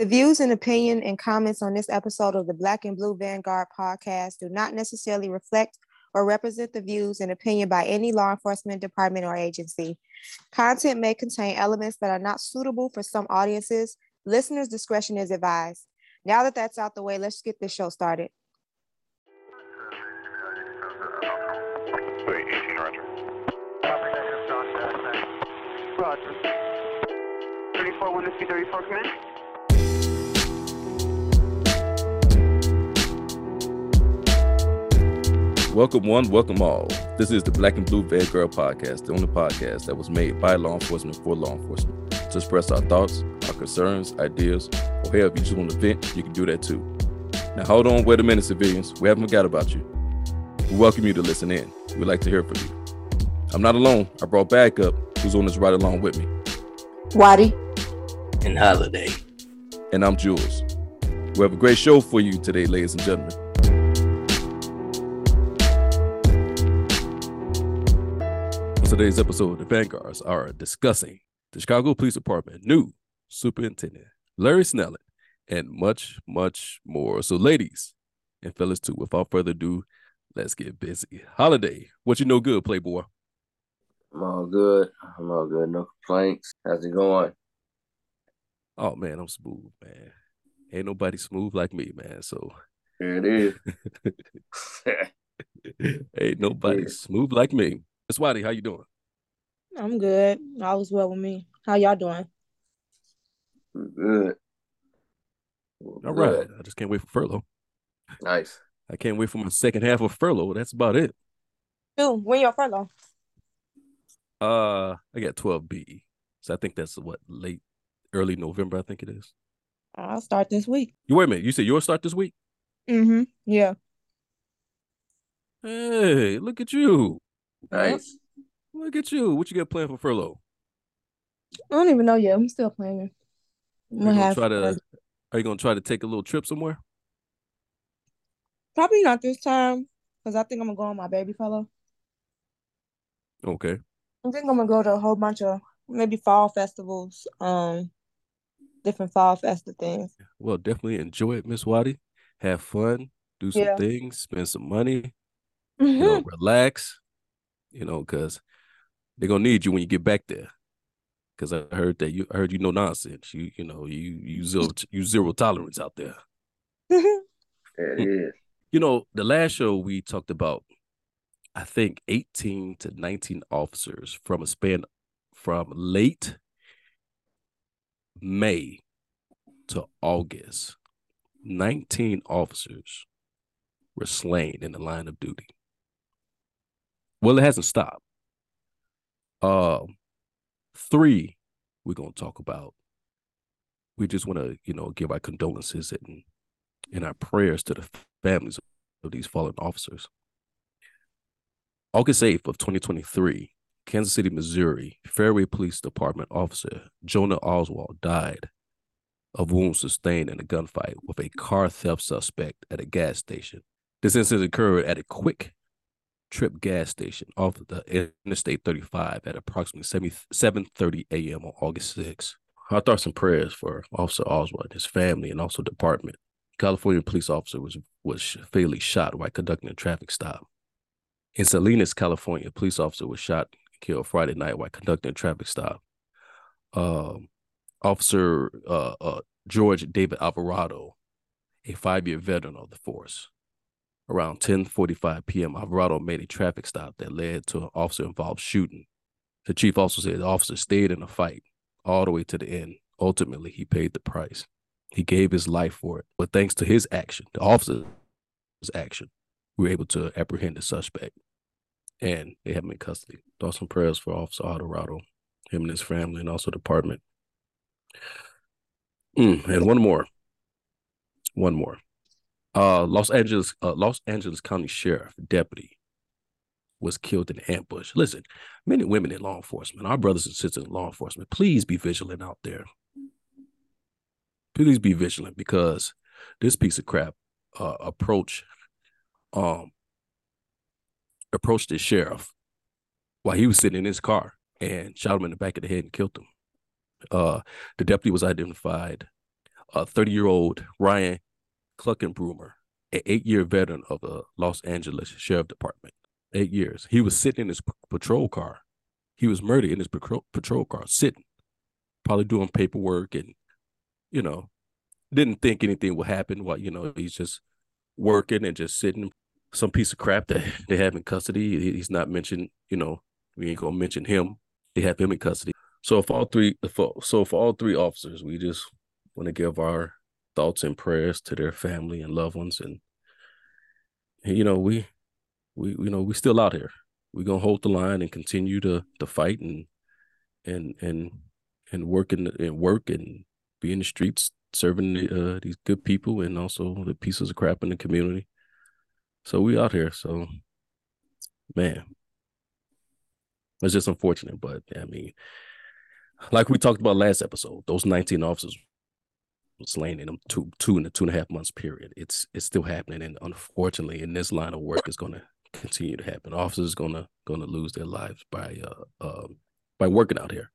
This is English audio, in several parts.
The views and opinion and comments on this episode of the Black and Blue Vanguard podcast do not necessarily reflect or represent the views and opinion by any law enforcement department or agency. Content may contain elements that are not suitable for some audiences. Listeners' discretion is advised. Now that that's out the way, let's get this show started. Wait, 18 Roger. Roger. 34, 1 to 34, come Welcome one, welcome all. This is the Black and Blue Vanguard podcast, the only podcast that was made by law enforcement for law enforcement. To express our thoughts, our concerns, ideas, or hell, if you just want to vent, you can do that too. Now hold on, wait a minute, civilians. We haven't forgot about you. We welcome you to listen in. We'd like to hear from you. I'm not alone. I brought backup, who's on this ride along with me. Watty. and holiday. And I'm Jules. We have a great show for you today, ladies and gentlemen. Today's episode, the Vanguards are discussing the Chicago Police Department new superintendent, Larry Snelling, and much, much more. So, ladies and fellas, too, without further ado, let's get busy. Holiday, what you know good, Playboy? I'm all good. I'm all good. No complaints. How's it going? Oh man, I'm smooth, man. Ain't nobody smooth like me, man. So Here it is. ain't nobody smooth like me. Miss Whitey, how you doing? I'm good. All is well with me. How y'all doing? good. All right. I just can't wait for furlough. Nice. I can't wait for my second half of furlough. That's about it. Dude, when your furlough? Uh, I got 12 B. So I think that's what late, early November. I think it is. I'll start this week. You wait a minute. You said yours start this week? Mm-hmm. Yeah. Hey, look at you. Nice. Look at you. What you got planned for furlough? I don't even know yet. I'm still planning. I'm Are you gonna try to? Are you gonna try to take a little trip somewhere? probably not this time because I think I'm gonna go on my baby fellow. Okay. I think I'm gonna go to a whole bunch of maybe fall festivals, um, different fall festive things. Well, definitely enjoy it, Miss Watty. Have fun, do some Yeah. things, spend some money, you know, relax, you know, because they're gonna need you when you get back there. Because I heard that you I heard you know nonsense. You you know you you zero you zero tolerance out there. It is. You know, the last show we talked about, I think eighteen to nineteen officers from a span from late May to August. 19 officers were slain in the line of duty. Well, it hasn't stopped. Um, three we're gonna talk about. We just want to, you know, give our condolences and and our prayers to the families of these fallen officers. August 8th of 2023, Kansas City, Missouri, Fairway Police Department officer Jonah Oswald died of wounds sustained in a gunfight with a car theft suspect at a gas station. This incident occurred at a quick trip gas station off of the Interstate 35 at approximately 7:30 a.m. on August 6. Our thoughts and prayers for Officer Oswald his family and also department. California police officer was was fatally shot while conducting a traffic stop. In Salinas, California, a police officer was shot and killed Friday night while conducting a traffic stop. Um, Officer uh, uh, George David Alvarado, a five-year veteran of the force. Around 10:45 p.m., Alvarado made a traffic stop that led to an officer-involved shooting. The chief also said the officer stayed in the fight all the way to the end. Ultimately, he paid the price. He gave his life for it, but thanks to his action, the officer's action, we were able to apprehend the suspect, and they have him in custody. Thoughts and prayers for Officer Alvarado, him and his family, and also the department. Mm, and one more. One more. Uh, Los Angeles, uh, Los Angeles County Sheriff deputy was killed in an ambush. Listen, men and women in law enforcement, our brothers and sisters in law enforcement, please be vigilant out there. Please be vigilant because this piece of crap uh, approach, um, approached the sheriff while he was sitting in his car and shot him in the back of the head and killed him. Uh, the deputy was identified uh, 30 year old Ryan Clinkunbroomer, an eight year veteran of the Los Angeles Sheriff Department. Eight years. He was sitting in his p- patrol car. He was murdered in his patrol, patrol car, sitting, probably doing paperwork and, you know, didn't think anything would happen. What, you know, he's just working and just sitting. Some piece of crap that they have in custody. He- He's not mentioned, you know, we ain't gonna mention him. They have him in custody. So for all three, for, so for all three officers, we just want to give our thoughts and prayers to their family and loved ones, and, you know we, we you know we still out here. We're gonna hold the line and continue to to fight and and and and work in and work and be in the streets serving the, uh, these good people and also the pieces of crap in the community. So we out here. So man, it's just unfortunate, but I mean, like we talked about last episode, those 19 officers slain in them two two and a two and a half months period. It's it's still happening, and unfortunately, in this line of work, it's going to continue to happen. Officers gonna gonna lose their lives by uh um by working out here.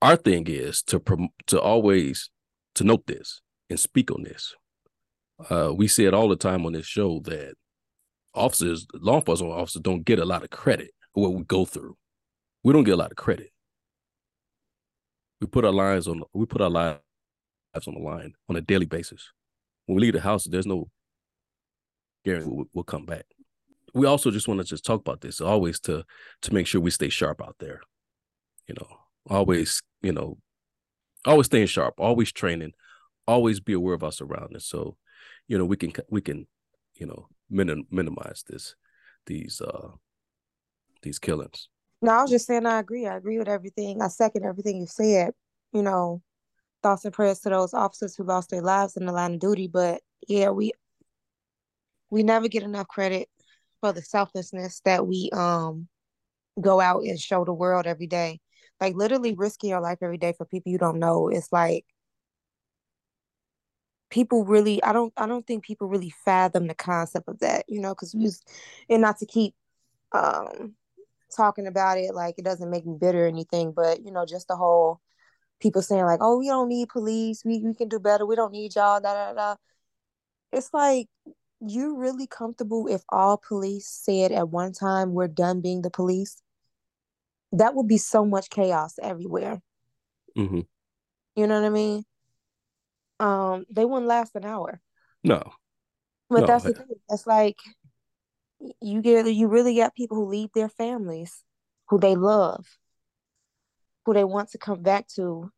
Our thing is to prom- to always to note this and speak on this. Uh, we say it all the time on this show that officers, law enforcement officers, don't get a lot of credit for what we go through. We don't get a lot of credit. We put our lives on we put our lives on the line on a daily basis. When we leave the house, there's no guarantee we'll, we'll come back. We also just want to just talk about this always to to make sure we stay sharp out there. You know, always you know, always staying sharp, always training, always be aware of our surroundings. So, you know, we can we can you know minim, minimize this these uh these killings. No, I was just saying I agree. I agree with everything. I second everything you said. You know, thoughts and prayers to those officers who lost their lives in the line of duty. But yeah, we we never get enough credit for the selflessness that we um go out and show the world every day. Like literally risking your life every day for people you don't know. It's like people really I don't I don't think people really fathom the concept of that, you know, because we was and not to keep um talking about it like it doesn't make me bitter or anything, but you know, just the whole people saying like, "Oh, we don't need police. We we can do better. We don't need y'all." Da da da. It's like you really comfortable if all police said at one time we're done being the police? That would be so much chaos everywhere. Mm-hmm. You know what I mean? Um, they wouldn't last an hour. No, But No, that's the thing. It's like you get you really got people who leave their families, who they love, who they want to come back to,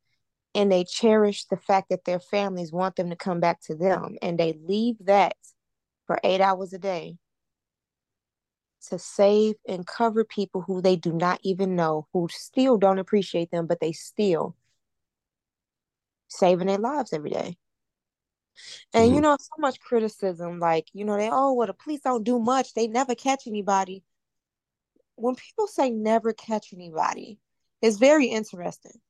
and they cherish the fact that their families want them to come back to them, and they leave that for eight hours a day to save and cover people who they do not even know, who still don't appreciate them, but they still saving their lives every day. And you Mhm. know, so much criticism, like, you know, they, oh, well, the police don't do much. They never catch anybody. When people say never catch anybody, it's very interesting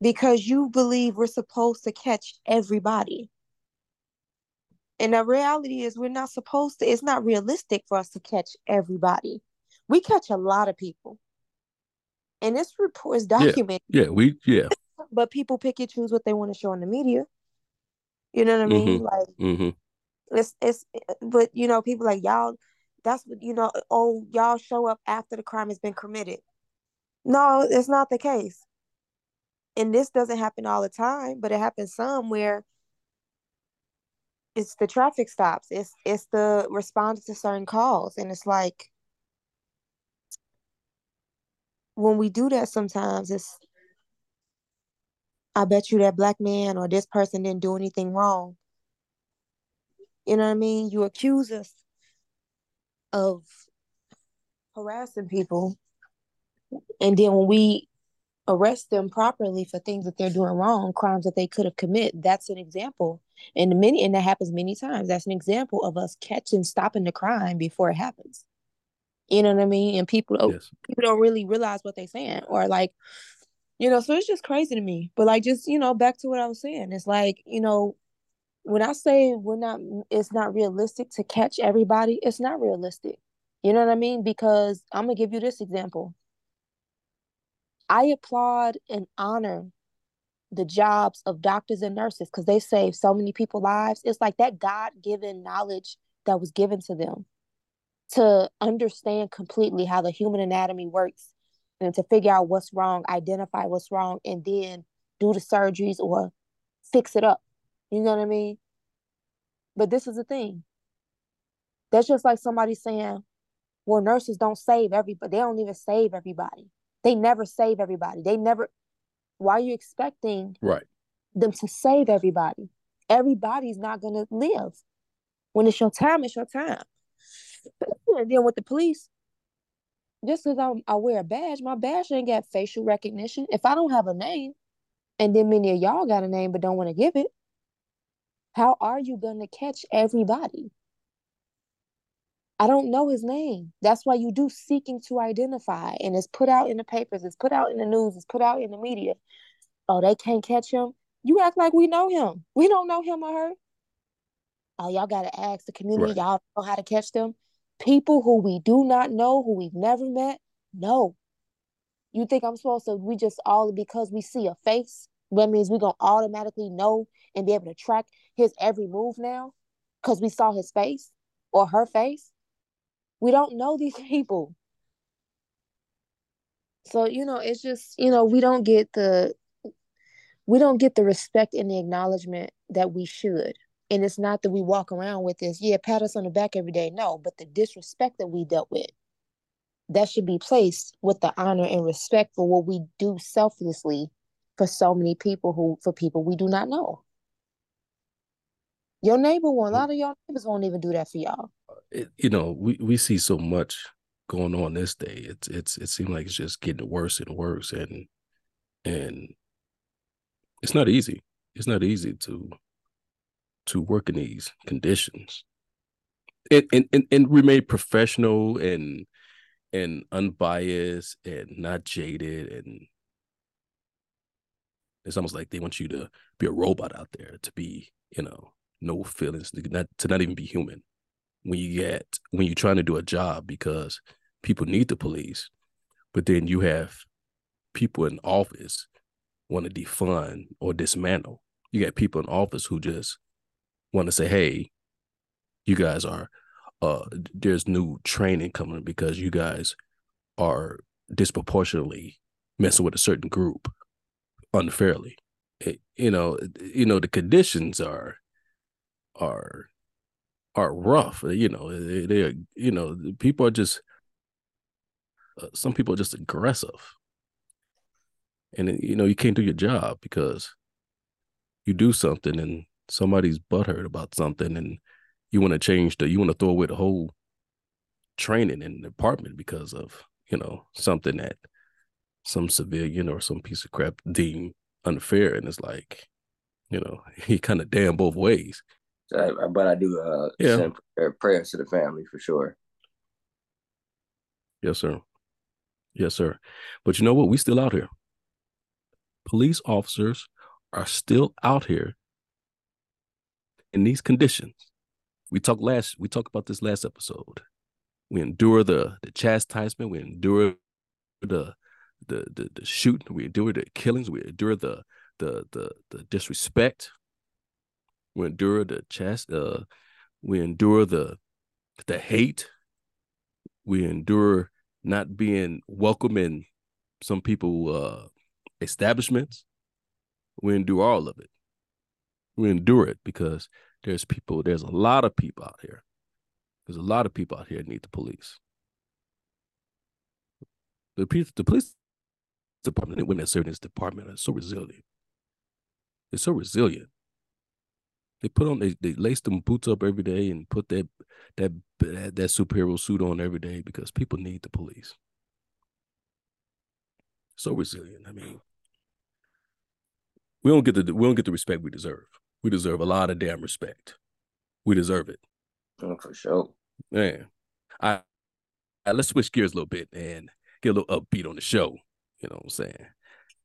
because you believe we're supposed to catch everybody. And the reality is, we're not supposed to, it's not realistic for us to catch everybody. We catch a lot of people. And this report is documented yeah, we yeah, but people pick and choose what they want to show in the media. You know what I mean? Like mm-hmm. it's it's but you know, people like y'all that's what you know, oh, y'all show up after the crime has been committed. No, it's not the case. And this doesn't happen all the time, but it happens some where it's the traffic stops, it's it's the response to certain calls, and it's like when we do that sometimes it's I bet you that black man or this person didn't do anything wrong. You know what I mean? You accuse us of harassing people. And then when we arrest them properly for things that they're doing wrong, crimes that they could have committed, that's an example. And many and that happens many times. That's an example of us catching, stopping the crime before it happens. You know what I mean? And people oh, yes, people don't really realize what they're saying or like you know so it's just crazy to me but like just you know back to what i was saying it's like you know when i say we're not it's not realistic to catch everybody it's not realistic you know what i mean because i'm gonna give you this example i applaud and honor the jobs of doctors and nurses because they save so many people lives. It's like that god-given knowledge that was given to them to understand completely how the human anatomy works and to figure out what's wrong identify what's wrong and then do the surgeries or fix it up. You know what i mean? But this is the thing. That's just like somebody saying well nurses don't save everybody. They don't even save everybody they never save everybody they never why are you expecting Right. them to save everybody? Everybody's not gonna live. When it's your time, it's your time. and then with the police, just because I'm I wear a badge, my badge ain't got facial recognition. If I don't have a name, and then many of y'all got a name but don't want to give it, how are you gonna catch everybody? I don't know his name. That's why you do seeking to identify, and it's put out in the papers, it's put out in the news, it's put out in the media. Oh, they can't catch him. You act like we know him. We don't know him or her. Oh, y'all gotta ask the community. Right. Y'all know how to catch them. People who we do not know, who we've never met. No. You think I'm supposed to? We just all because we see a face. That means we're gonna automatically know and be able to track his every move now, because we saw his face or her face. We don't know these people. So, you know, it's just, you know, we don't get the we don't get the respect and the acknowledgement that we should. And it's not that we walk around with this, yeah, pat us on the back every day. No, but the disrespect that we dealt with, that should be placed with the honor and respect for what we do selflessly for so many people who for people we do not know. Your neighbor won't, a lot of y'all neighbors won't even do that for y'all. It, you know, we, we see so much going on this day. It's it's it seems like it's just getting worse and worse, and and it's not easy. It's not easy to to work in these conditions and and and, and remain professional and and unbiased and not jaded and it's almost like they want you to be a robot out there to be you know no feelings to not to not even be human when you get when you're trying to do a job because people need the police but then you have people in office want to defund or dismantle. You got people in office who just want to say hey you guys are uh there's new training coming because you guys are disproportionately messing with a certain group unfairly. It- you know you know the conditions are are are rough you know they, they're you know people are just uh, some people are just aggressive. And you know you can't do your job because you do something and somebody's butthurt about something and you want to change the you want to throw away the whole training in the department because of you know something that some civilian or some piece of crap deem unfair. And it's like you know he kind of damn both ways I- but I do uh Yeah. send prayer- prayers to the family for sure. yes sir. Yes sir. But you know what? We still out here. Police officers are still out here in these conditions. We talked last we talked about this last episode. We endure the the chastisement we endure the the the, the shooting we endure the killings we endure the the the, the disrespect we endure the chast uh we endure the the hate. We endure not being welcome in some people uh establishments. We endure all of it. We endure it because there's people there's a lot of people out here. There's a lot of people out here that need the police. The police the police department and women that serve in this department are so resilient. They're so resilient they put on they, they lace them boots up every day and put that that that, that superhero suit on every day because people need the police. So resilient i mean. We don't get the we don't get the respect we deserve. We deserve a lot of damn respect. We deserve it. Mm, For sure. man I, I let's switch gears a little bit and get a little upbeat on the show you know what i'm saying?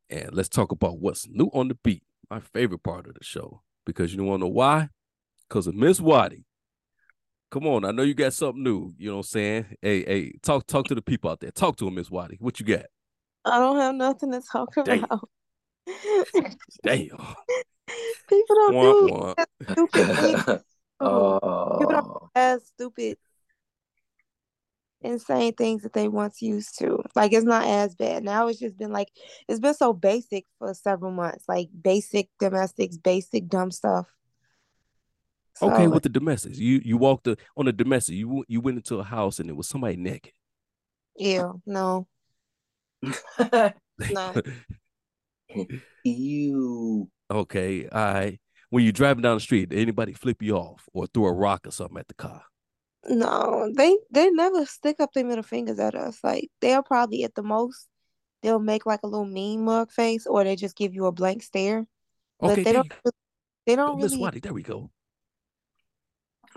And let's talk about what's new on the beat my favorite part of the show because you don't want to know why because of miss watty come on i know you got something new you know what i'm saying hey hey talk talk to the people out there talk to them miss watty what you got I don't have nothing to talk Dang. about. Damn. People don't Womp do womp. that stupid things. People don't oh, have stupid, insane things that they once used to. Like it's not as bad now. It's just been like it's been so basic for several months. Like basic domestics, basic dumb stuff. So, Okay, with the domestics, you you walked the, on the domestic. You you went into a house and it was somebody naked. Yeah, no, no. you. okay, I when you're driving down the street, did anybody flip you off or throw a rock or something at the car? No, they they never stick up their middle fingers at us. Like they'll probably at the most they'll make like a little mean mug face, or they just give you a blank stare. But Okay, they there don't. you They go, don't really. Miss really. Whitey. There we go.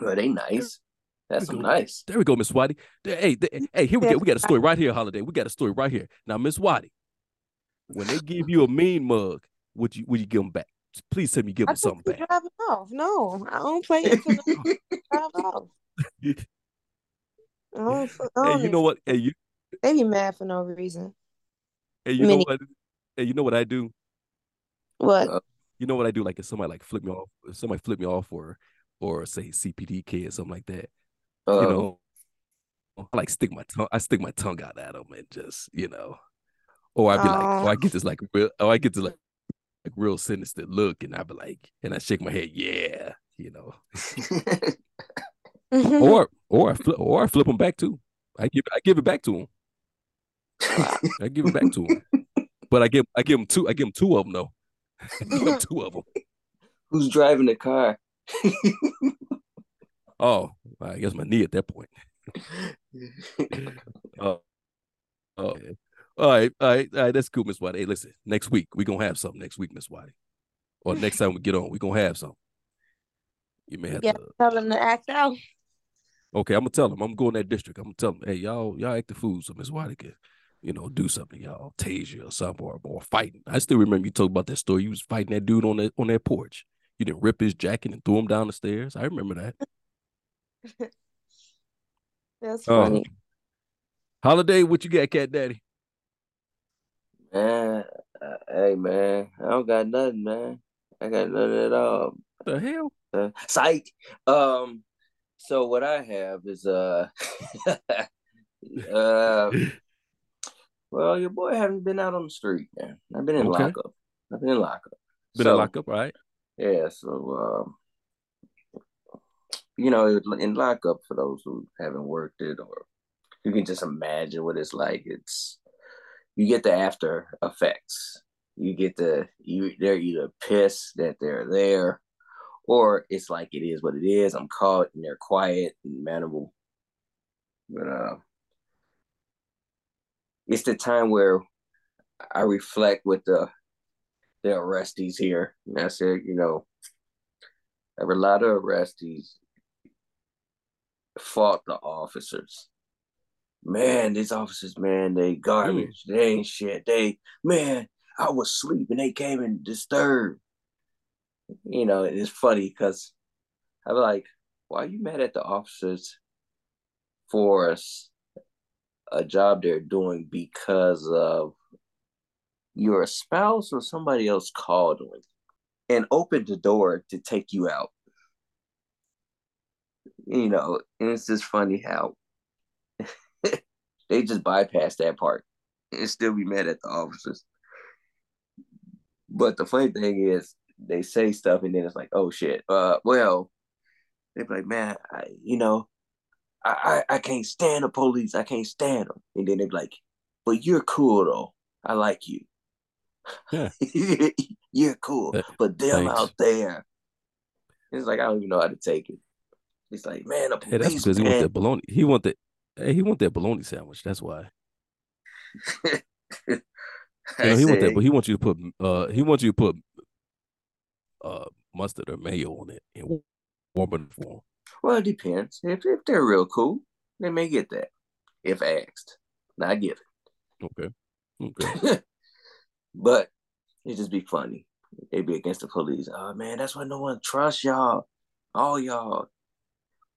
Well, they nice. That's some nice. There we go, Miss Whitey. There- Hey, there- hey, here we go. We got a story right here, Holiday. We got a story right here. Now, Miss Whitey, when they give you a mean mug, would you would you give them back? Please tell me you give them just something keep back. driving off. No, I don't play into the drive off. I don't, I Hey, don't you know what? Hey, you They be mad for no reason. hey, you know what? Hey, you know what I do? What? Uh, You know what I do? Like if somebody like flip me off, if somebody flip me off or or say CPD kid or something like that, Uh, you know, I like stick my tongue. I stick my tongue out at them and just you know, or I'd be like, Aw. or I get this like real, or I get this like like real sinister look, and I'd be like, and I shake my head, yeah, you know, Mm-hmm. or or I flip or I flip them back too. I give I give it back to him. I give it back to him, but I give I give him two. I give him two of them though. I give him two of them. Who's driving the car? Oh, I guess my knee at that point. Oh, oh, yeah. all right, all right, all right. That's cool, Miss White. Hey, listen, next week we're gonna have something. Next week, Miss White, or next time we get on, we're gonna have something. You may have Yeah. to. Tell them to act out. Okay, I'm gonna tell them. I'm going in that district. I'm gonna tell them, hey, y'all, y'all act the fool, so Miss White can, you know, do something. Y'all tase you or something, or, or fighting. I still remember you talked about that story. You was fighting that dude on that on that porch. You didn't rip his jacket and threw him down the stairs. I remember that. That's Oh. funny. Holiday, what you got, Cat Daddy? Man, uh, hey man, I don't got nothing, man. I got nothing at all. What the hell? Uh, psych. Um, so what I have is uh, uh, well, your boy haven't been out on the street, man. I've been in Okay. lockup. I've been in lockup. Been So, in lockup, right? Yeah, so um, you know, in lockup for those who haven't worked it, or you can just imagine what it's like. It's you get the after effects. You get the you they're either pissed that they're there, or it's like it is what it is. I'm caught and they're quiet and manageable. But uh, it's the time where I reflect with the the arrestees here. And I said, you know, a lot of arrestees fought the officers. Man, these officers, man, they garbage. They ain't shit. They, man, I was sleeping. They came and disturbed. You know, it's funny because I'm like, why are you mad at the officers for a job they're doing because of your spouse or somebody else called on and opened the door to take you out? You know, and it's just funny how they just bypass that part and still be mad at the officers. But the funny thing is, they say stuff and then it's like, oh shit. Uh, well, they're like, man, I, you know, I, I I can't stand the police. I can't stand them. And then they're like, but you're cool though. I like you. Yeah. you're cool. But them thanks. out there, it's like I don't even know how to take it. It's like, man, the Hey, that's police, because he want that bologna. He want that. Hey, he want that bologna sandwich. That's why. You know, he want that, but he wants you to put. Uh, he wants you to put. Uh, mustard or mayo on it and warm it for him. Well, it depends. If if they're real cool, they may get that if asked, not given. Okay. Okay. but it just be funny. They be against the police. Oh man, that's why no one trusts y'all. All y'all.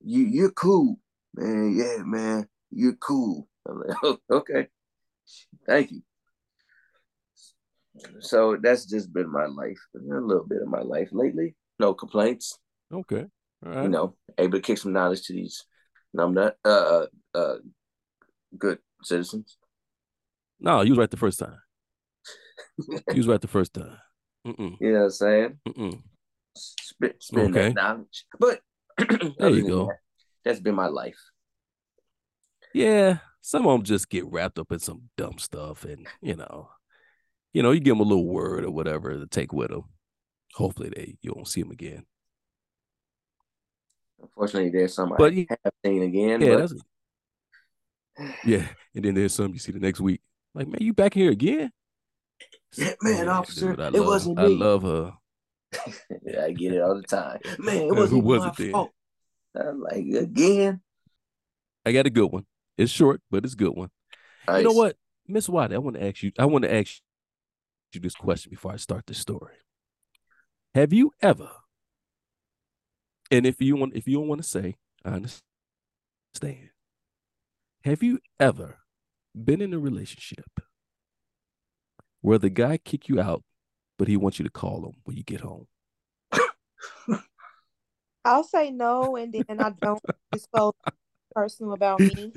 You you're cool, man. Yeah, man, you're cool. I'm like, oh, okay, thank you. So that's just been my life, a little bit of my life lately. No complaints. Okay. All right. You know, able to kick some knowledge to these numbnut, uh, uh, good citizens. No, you was right the first time. you was right the first time. Mm-mm. You know what I'm saying? Mm-mm. Spit, spin Okay. that knowledge. But There you go. That, that's been my life. Yeah, some of them just get wrapped up in some dumb stuff, and you know, you know, you give them a little word or whatever to take with them. Hopefully, they you won't see them again. Unfortunately, there's some But I have seen again. yeah, but yeah. And then there's some you see the next week. Like, man, you back here again? Yeah, man, officer, it love, wasn't me. I love her. yeah, I get it all the time. Man, it wasn't who was my it then? fault. I'm like, again. I got a good one. It's short, but it's a good one. You know what, Miss White? I want to ask you. I want to ask you this question before I start the story. Have you ever? And if you want, if you don't want to say, I understand. Have you ever been in a relationship where the guy kick you out, but he wants you to call him when you get home? I'll say no, and then I don't disclose personal about me.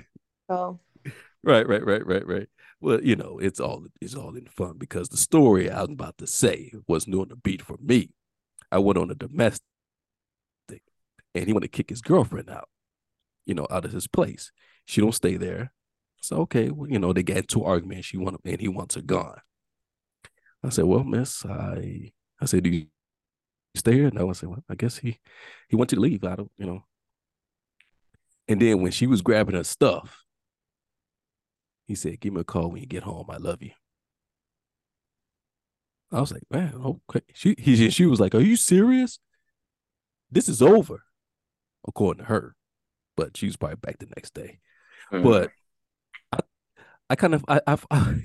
So Right, right, right, right, right. Well, you know, it's all it's all in fun because the story I was about to say was new on the beat for me. I went on a domestic, and he wanted to kick his girlfriend out, you know, out of his place. She don't stay there, so okay, well, you know, they got into an argument. She want and he wants her gone. I said, well, Miss, I I said, do you stay here? No, I said, well, I guess he he wants you to leave. I don't, you know. And then when she was grabbing her stuff, he said, Give me a call when you get home. I love you. I was like, Man, okay. She he, she was like, Are you serious? This is over, according to her. But she was probably back the next day. Mhm. But I, I kind of I I, I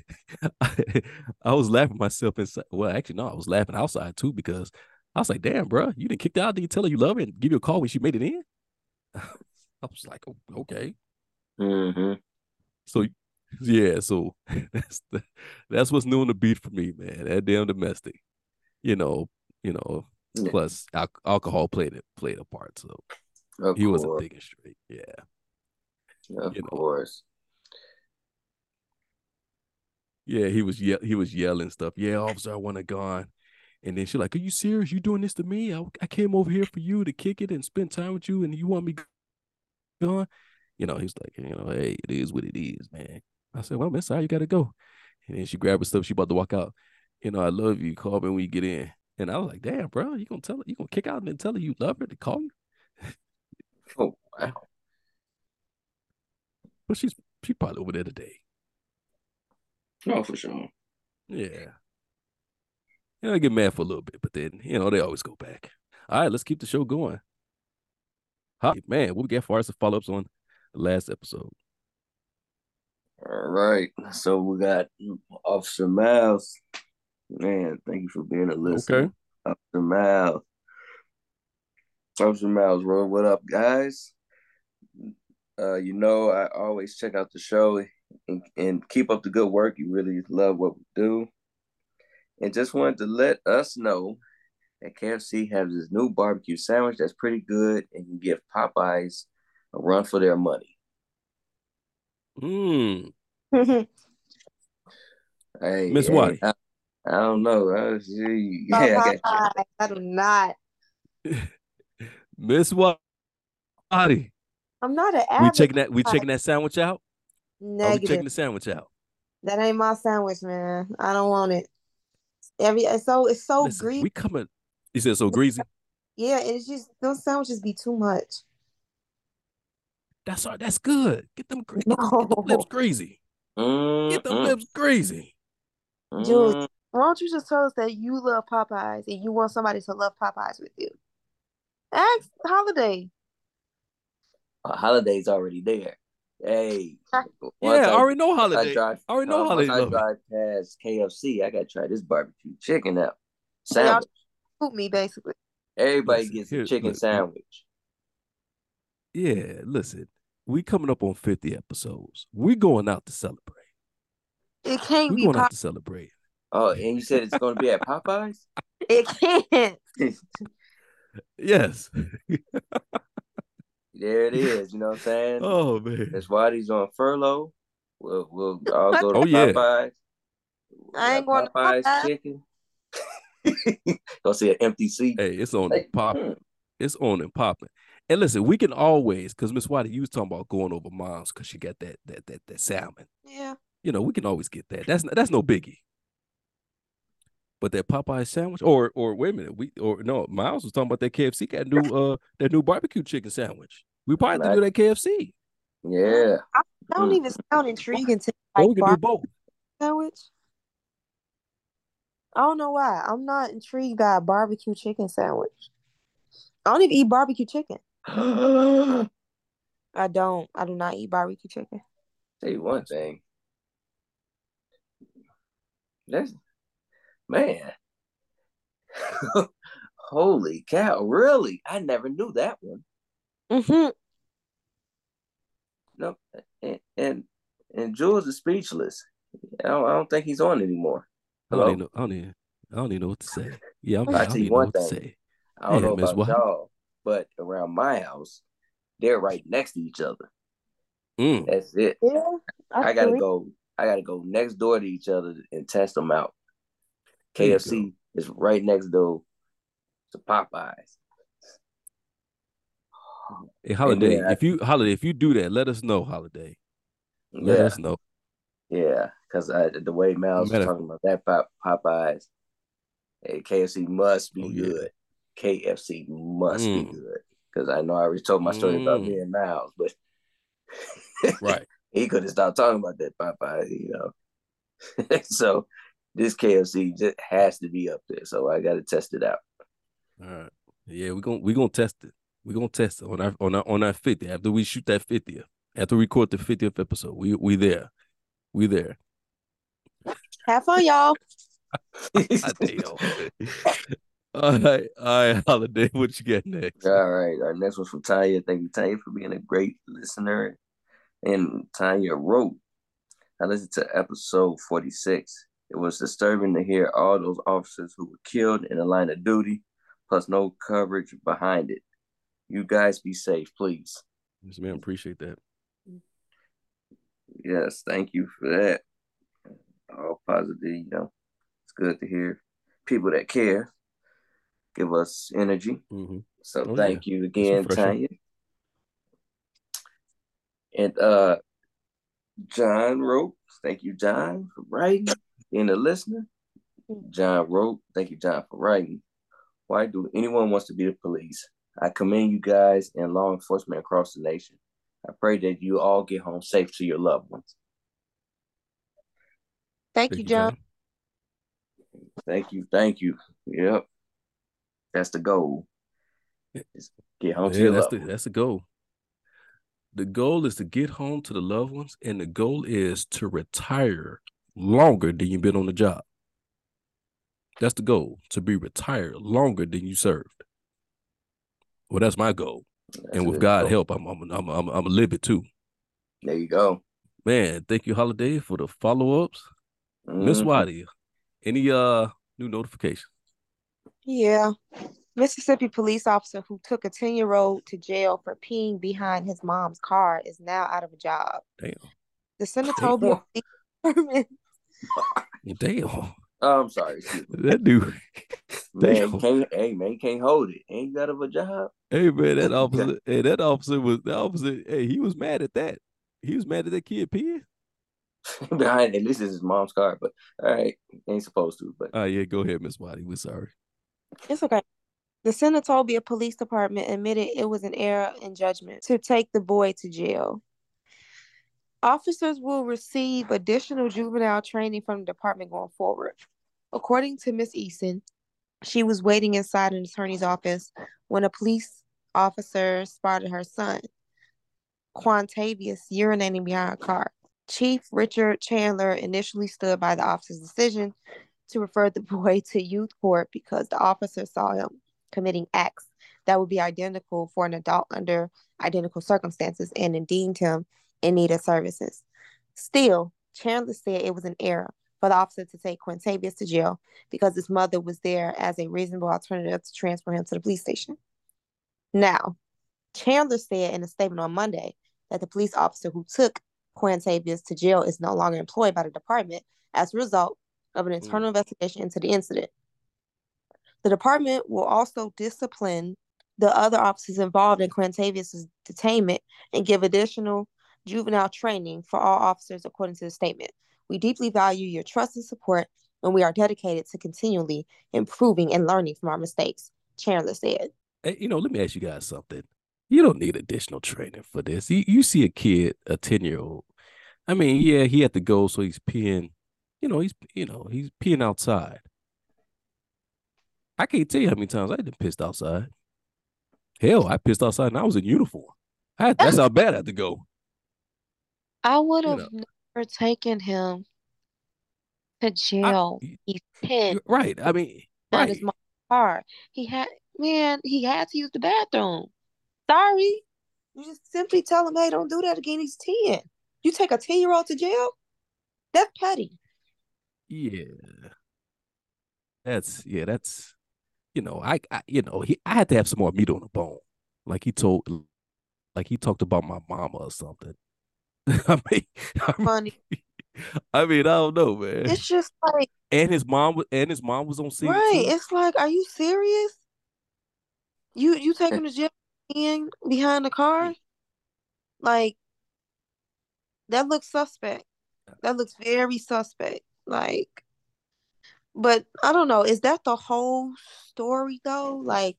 I was laughing myself inside. Well, actually, no, I was laughing outside too because I was like, damn, bro, you didn't kick out. Did you tell her you love her and give you a call when she made it in? I was like, "Oh, okay. Mhm. So yeah, so that's the, that's what's new on the beat for me, man. That damn domestic, you know, you know. Yeah. Plus, al- alcohol played it played a part. So Of he wasn't course. thinking straight. Yeah, Of you know. course. yeah. He was ye- he was yelling stuff. Yeah, officer, I want it gone. And then she's like, "Are you serious? You doing this to me? I, I came over here for you to kick it and spend time with you, and you want me gone?" You know, he's like, "You know, hey, it is what it is, man." I said, "Well, miss, sorry, you gotta go." And then she grabbed her stuff. She about to walk out. You know, I love you. Call me when you get in. And I was like, "Damn, bro, you gonna tell her? You gonna kick out and then tell her you love her to call you?" Oh, wow. But she's she probably over there today. Oh, for sure. Yeah. You know, I get mad for a little bit, but then, you know, they always go back. All right, let's keep the show going. Hi, man, what we got for us to follow ups on the last episode? All right. So we got Officer Miles. Man, thank you for being a listener. Okay. Officer Miles. Officer Miles Road. What up, guys? Uh, you know, I always check out the show and, and keep up the good work. You really love what we do. And just wanted to let us know that KFC has this new barbecue sandwich that's pretty good and can give Popeyes a run for their money. Mm. Hey, Miss hey, Watty. I, I don't know. I, see, Oh, yeah, I got Popeye, I do not. Miss Watty. I'm not an We checking that we checking that sandwich out? Are we negative. checking the sandwich out? That ain't my sandwich, man. I don't want it. Every it's so it's so Listen, greasy. we coming. You said so greasy. Yeah, it's just those sandwiches be too much. That's all that's good. Get them, get them, No. get them lips greasy. Get them lips greasy. Jules. Mm. Why don't you just tell us that you love Popeyes and you want somebody to love Popeyes with you? Ask Holiday. Uh, holiday's already there. Hey, Ah. Yeah, I I, already know once I holiday. drive, I already know uh, holiday once I drive past KFC, I gotta try this barbecue chicken out. y'all Sandwich. Shoot me, basically. Everybody Listen, gets a chicken look, sandwich. Yeah, listen, we coming up on 50 episodes. we going out to celebrate. It can't we be going pop. out to celebrate. Oh, and you said it's going to be at Popeyes. It can't. Yes. there it is. You know what I'm saying? Oh man. That's why he's on furlough. We'll we'll all go to Oh, yeah. Popeyes. I ain't Got going to Popeyes Popeyes. chicken. Go see an empty seat. Hey, it's on Like, and popping. hmm. It's on and popping. And listen, we can always, because Miss Whitey, you was talking about going over mom's because she got that that that that salmon. Yeah. You know, we can always get that. That's that's no biggie. But that Popeye sandwich, or or wait a minute, we or no, Miles was talking about that KFC got new uh that new barbecue chicken sandwich. We probably have to do that KFC. Yeah. I don't even sound intriguing to Or like we can do both. sandwich. I don't know why. I'm not intrigued by a barbecue chicken sandwich. I don't even eat barbecue chicken. Tell I don't. I do not eat barbecue chicken. you one thing. That's man. Holy cow! Really? I never knew that one. Mm-hmm. No, and and, and Jules is speechless. I don't, I don't think he's on anymore. I don't, Hello. even know, I don't even I don't even know what to say. Yeah, I'm, I'll I don't even know one what to say. I don't Yeah, know Miss about y'all, but around my house, they're right next to each other. Mm. That's it. Yeah, I gotta go. I gotta go next door to each other and test them out. KFC is right next door to Popeyes. Hey, Holiday, then I- if you Holiday, if you do that, let us know, Holiday. Let Yeah, us know. yeah. Because the way Miles was talking about that Pop- Popeyes, hey, KFC must be Oh, yeah. good. KFC must be Mm. good. Because I know I already told my story about Mm. me and Miles, but Right. he could have stopped talking about that Popeye, you know. so this KFC just has to be up there. So I got to test it out. All right. Yeah, we're gonna we're gonna test it. We're gonna test it on our on our on our 50. After we shoot that 50th. After we record the 50th episode. We we there. We there. Have fun, y'all. Damn. all right, all right, holiday. What you got next? All right. Our next one's from Tanya. Thank you, Tanya, for being a great listener. And Tanya wrote, I listened to episode 46. It was disturbing to hear all those officers who were killed in the line of duty, plus no coverage behind it. You guys be safe, please. Yes, man, appreciate that. Yes, thank you for that. All positive, you know. It's good to hear people that care give us energy. hmm So Oh, thank you again. Tanya. And uh John wrote, thank you, John, for writing, being a listener. John wrote, thank you, John, for writing. Why do anyone wants to be the police? I commend you guys and law enforcement across the nation. I pray that you all get home safe to your loved ones. Thank you, John. Thank you, thank you. Yep. That's the goal. Get home to Yeah, your that's the that's the goal. The goal is to get home to the loved ones, and the goal is to retire longer than you've been on the job. That's the goal to be retired longer than you served. Well, that's my goal, That's and with it. God help, I'm I'm I'm I'm, I'm gonna live it too. There you go. Man, thank you, Holiday, for the follow ups. Miss Mhm. Watty, any uh new notifications? Yeah. Mississippi police officer who took a 10 year old to jail for peeing behind his mom's car is now out of a job. Damn, The Senatobia Police Department damn, Oh, I'm sorry. that dude. Man, Damn. you can't, hey, man, can't hold it. Ain't got of a job. Hey man, that officer, hey, that officer was the officer. Hey, he was mad at that. He was mad at that kid peeing. Behind, at least it's his mom's car, but all right, ain't supposed to. But Oh yeah, go ahead, Miss Watty. We're sorry. It's okay. The Senatobia Police Department admitted it was an error in judgment to take the boy to jail. Officers will receive additional juvenile training from the department going forward. According to Miss Eason, she was waiting inside an attorney's office when a police officer spotted her son, Quantavius, urinating behind a car. Chief Richard Chandler initially stood by the officer's decision to refer the boy to youth court because the officer saw him committing acts that would be identical for an adult under identical circumstances and deemed him in need of services. Still, Chandler said it was an error for the officer to take Quintavious to jail because his mother was there as a reasonable alternative to transfer him to the police station. Now, Chandler said in a statement on Monday that the police officer who took Quintavious to jail is no longer employed by the department as a result of an internal mm. investigation into the incident. The department will also discipline the other officers involved in Quintavious' detainment and give additional juvenile training for all officers, according to the statement. We deeply value your trust and support, and we are dedicated to continually improving and learning from our mistakes, Chandler said. Hey, you know, let me ask you guys something. You don't need additional training for this. You, you see a kid, a 10 year old. I mean, yeah, he had to go, so he's peeing, you know, he's, you know, he's peeing outside. I can't tell you how many times I've been pissed outside. Hell, I pissed outside and I was in uniform. Had, that's how bad I had to go. I would have you know. never taken him to jail. I, He's 10. Right. I mean, right. That is my car. He had, man, he had to use the bathroom. Sorry. You just simply tell him, hey, don't do that again. He's 10. You take a 10 year old to jail? That's petty. Yeah. That's, yeah, that's, you know, I, I you know, he, I had to have some more meat on the bone. Like he told, like he talked about my mama or something. I mean, I mean, funny. I mean, I don't know, man. It's just like, and his mom, was, and his mom was on scene. Right. Too. It's like, are you serious? You you taking eh. the jail in behind the car? Like, that looks suspect. That looks very suspect. Like, but I don't know. Is that the whole story though? Like,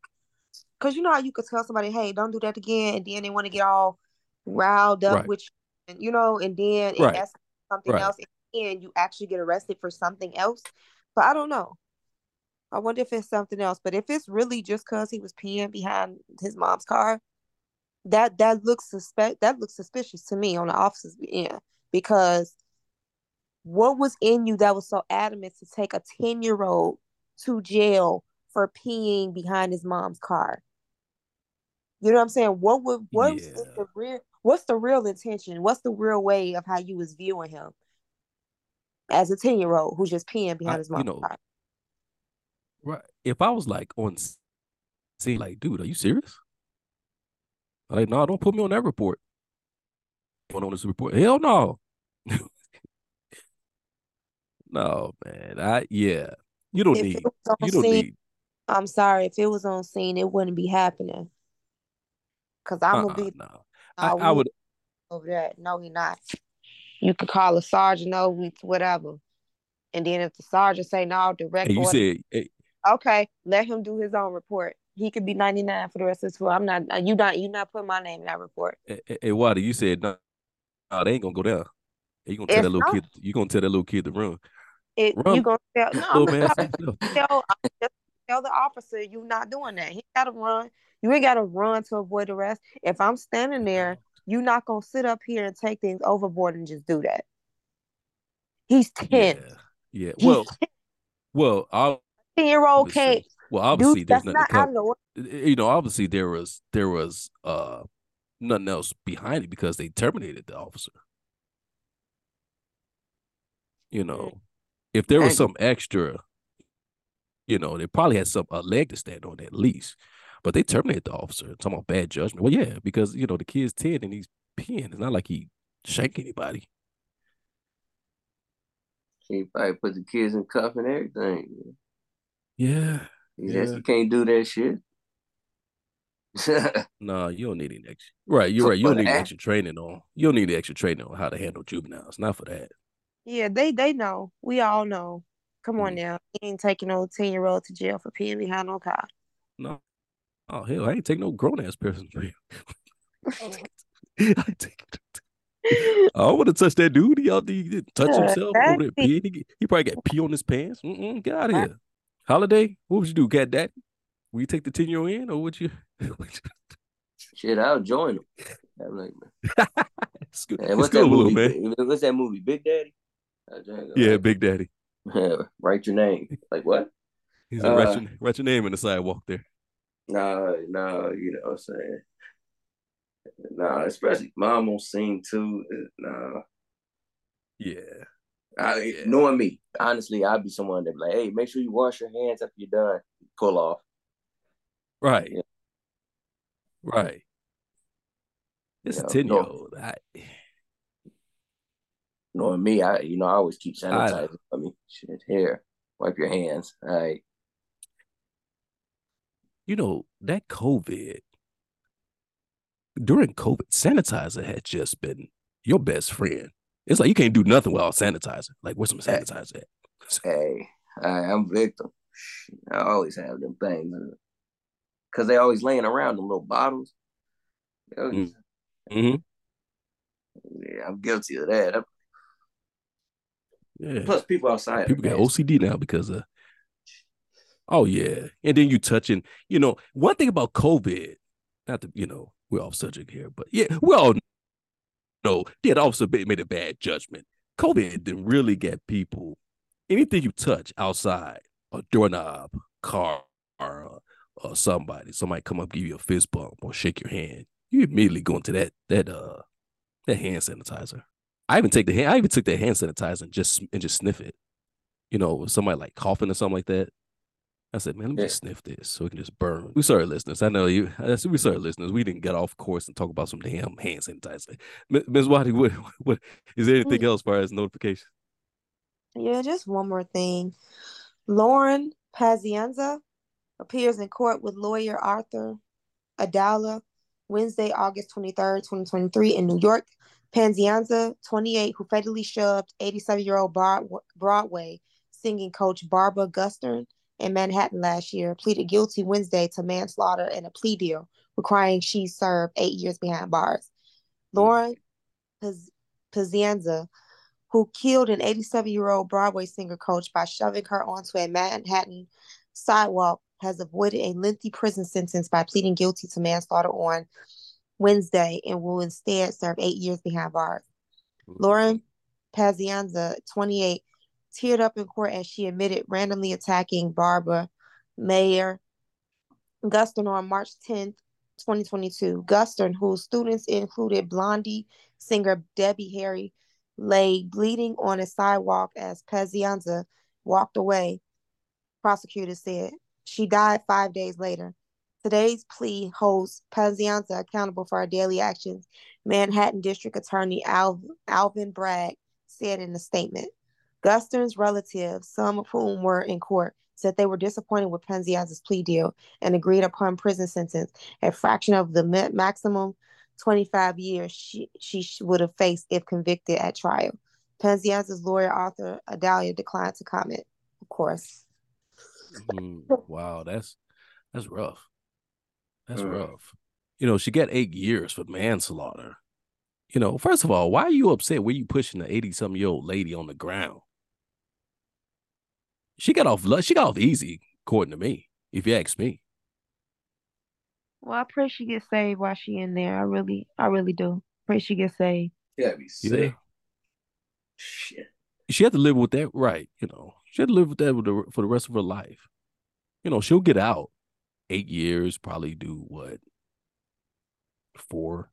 cause you know how you could tell somebody, "Hey, don't do that again," and then they want to get all riled up right. with, you, you know, and then right. that's something right. else, and you actually get arrested for something else. But I don't know. I wonder if it's something else. But if it's really just cause he was peeing behind his mom's car, that that looks suspect. That looks suspicious to me on the officer's end because what was in you that was so adamant to take a 10 year old to jail for peeing behind his mom's car? You know what I'm saying? What would what yeah. the real what's the real intention? What's the real way of how you was viewing him as a 10 year old who's just peeing behind I, his mom's you know, car? Right. If I was like on scene, like, dude, are you serious? I'm like, no, don't put me on that report. Going on this report. Hell no. No, man. I yeah. You don't if need. You don't scene, need. I'm sorry. If it was on scene, it wouldn't be happening. Cause I'm uh-uh, gonna be. No. I, I would. Over that. No, he not. You could call a sergeant over whatever, and then if the sergeant say no, direct. Hey, you order, said. Hey. Okay, let him do his own report. He could be 99 for the rest of his tour. I'm not. Uh, you not. You not putting my name in that report. Hey, hey Watty, you said no. No, they ain't gonna go down. You gonna tell it's that little not. kid? You gonna tell that little kid to run? It you gonna tell no, tell, just tell the officer you're not doing that. He gotta run. You ain't gotta run to avoid arrest. If I'm standing there, you're not gonna sit up here and take things overboard and just do that. He's 10. Yeah. yeah. Well, 10. well, I'll 10 year old can't. Well, obviously, Dude, there's nothing. Not you know, obviously there was there was uh nothing else behind it because they terminated the officer. You know, if there was some extra, you know, they probably had some a leg to stand on at least. But they terminated the officer. Talking about bad judgment. Well, yeah, because you know the kid's ten and he's peeing. It's not like he shank anybody. He probably put the kids in cuff and everything. Yeah. He yeah. Just, can't do that shit. no, you don't need any extra. Right, you're right. You don't need extra training on. You don't need the extra training on how to handle juveniles. Not for that. Yeah, they they know. We all know. Come on mm. now. He ain't taking no 10 year old to jail for peeing behind no car. No. Oh hell, I ain't taking no grown ass person to jail. I take I don't want to touch that dude. He out there touch himself over there peeing. He, he, probably got pee on his pants. Mm-mm, get out of here. Holiday, what would you do? Cat that? Will you take the 10 year old in or would you? Shit, I'll join him. I'm like, man. Hey, what's that movie? Man. What's that movie? Big Daddy? Yeah, Big Daddy. write your name. Like what? He's uh, write, your, write your name in the sidewalk there. No, no, you know what I'm saying. No, especially mom on scene too. No. Yeah. I, Yeah. Knowing me, honestly, I'd be someone that be like, hey, make sure you wash your hands after you're done. Pull off. Right. Yeah. Right. It's a 10 year old. I, Knowing me, I you know I always keep I- sanitizing. I mean, shit, here, wipe your hands. All right. you know, that COVID, during COVID, sanitizer had just been your best friend. It's like you can't do nothing without sanitizer. Like, where's some sanitizer at? Hey, I, I'm victim. I always have them things because they always laying around them little bottles. Always- hmm Yeah, I'm guilty of that. Yeah. Plus, people outside. People got OCD now because of. Oh yeah, and then you touching. You know, one thing about COVID, not to you know we're off subject here, but yeah, we all know the officer made a bad judgment. COVID didn't really get people. Anything you touch outside, a doorknob, car, or, or somebody, somebody come up give you a fist bump or shake your hand, you immediately go into that that uh that hand sanitizer. I even take the hand. I even took that hand sanitizer and just and just sniff it. You know, somebody like coughing or something like that. I said, man, let me Yeah. just sniff this so it can just burn. We sorry, listeners. I know you. We sorry, listeners. We didn't get off course and talk about some damn hand sanitizer. Ms. Watty, what, what is there anything mm. else as far as notification? Yeah, just one more thing. Lauren Pazienza appears in court with lawyer Arthur Aidala Wednesday, August 23rd, 2023 in New York. Pazienza, 28, who fatally shoved 87-year-old Broadway singing coach Barbara Gustern in Manhattan last year, pleaded guilty Wednesday to manslaughter and a plea deal requiring she serve eight years behind bars. Lauren Paz- Pazienza, who killed an 87-year-old Broadway singer coach by shoving her onto a Manhattan sidewalk, has avoided a lengthy prison sentence by pleading guilty to manslaughter on Wednesday and will instead serve eight years behind bars. Lauren Pazienza, 28, teared up in court as she admitted randomly attacking Barbara Maier Gustern on March 10th, 2022. Gustern, whose students included Blondie singer Debbie Harry, lay bleeding on a sidewalk as Pazienza walked away, prosecutors said. She died five days later. Today's plea holds Pazienza accountable for her daily actions, Manhattan District Attorney Al- Alvin Bragg said in a statement. Gustern's relatives, some of whom were in court, said they were disappointed with Pazienza's plea deal and agreed upon prison sentence, a fraction of the maximum 25 years she, she would have faced if convicted at trial. Pazienza's lawyer, Arthur Aidala, declined to comment, of course. Wow, that's that's rough. That's Mm. rough. You know, she got eight years for manslaughter. You know, first of all, why are you upset when you pushing the 80 something year old lady on the ground? She got off she got off easy, according to me, if you ask me. Well, I pray she gets saved while she in there. I really, I really do. Pray she gets saved. You gotta be Yeah. sick. Shit. She had to live with that, right? You know, she had to live with that with the, for the rest of her life. You know, she'll get out eight years, probably do what four,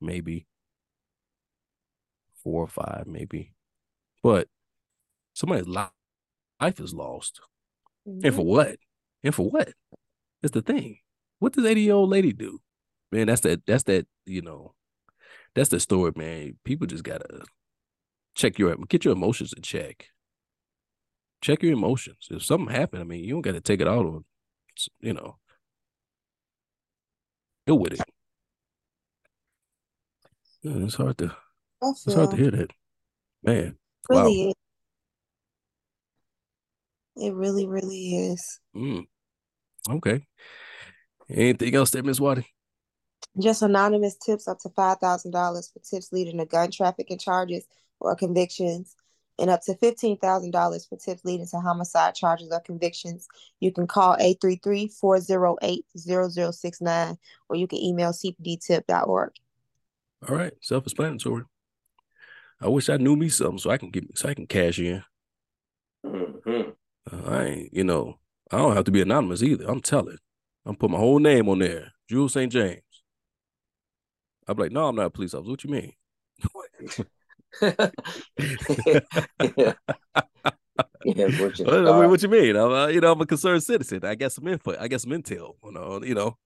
maybe four or five, maybe. But somebody's li- life is lost, and for mm-hmm. what? And for what? That's the thing. What does eighty year old lady do? Man, that's that. That's that. You know, that's the story, man. People just gotta check your get your emotions in check. Check your emotions. If something happened, I mean, you don't got to take it out on, you know, deal with it. Yeah, it's hard to it's hard to hear that, man. Wow. really is. It really, really is. Mm. Okay. Anything else there, Miss Watty? Just anonymous tips up to five thousand dollars for tips leading to gun trafficking charges or convictions, and up to fifteen thousand dollars for tips leading to homicide charges or convictions. You can call 833-408-0069 or you can email cpdtip.org. All right, self-explanatory. I wish I knew me something so I can get so I can cash in. Mhm. Uh, I ain't, you know, I don't have to be anonymous either. I'm telling. I'm put my whole name on there. Jules St. James. I'm like, no, I'm not a police officer. What you mean? yeah. Yeah, What, Star. what you mean? I'm, uh, you know, I'm a concerned citizen. I got some info. I got some intel. You know, you know,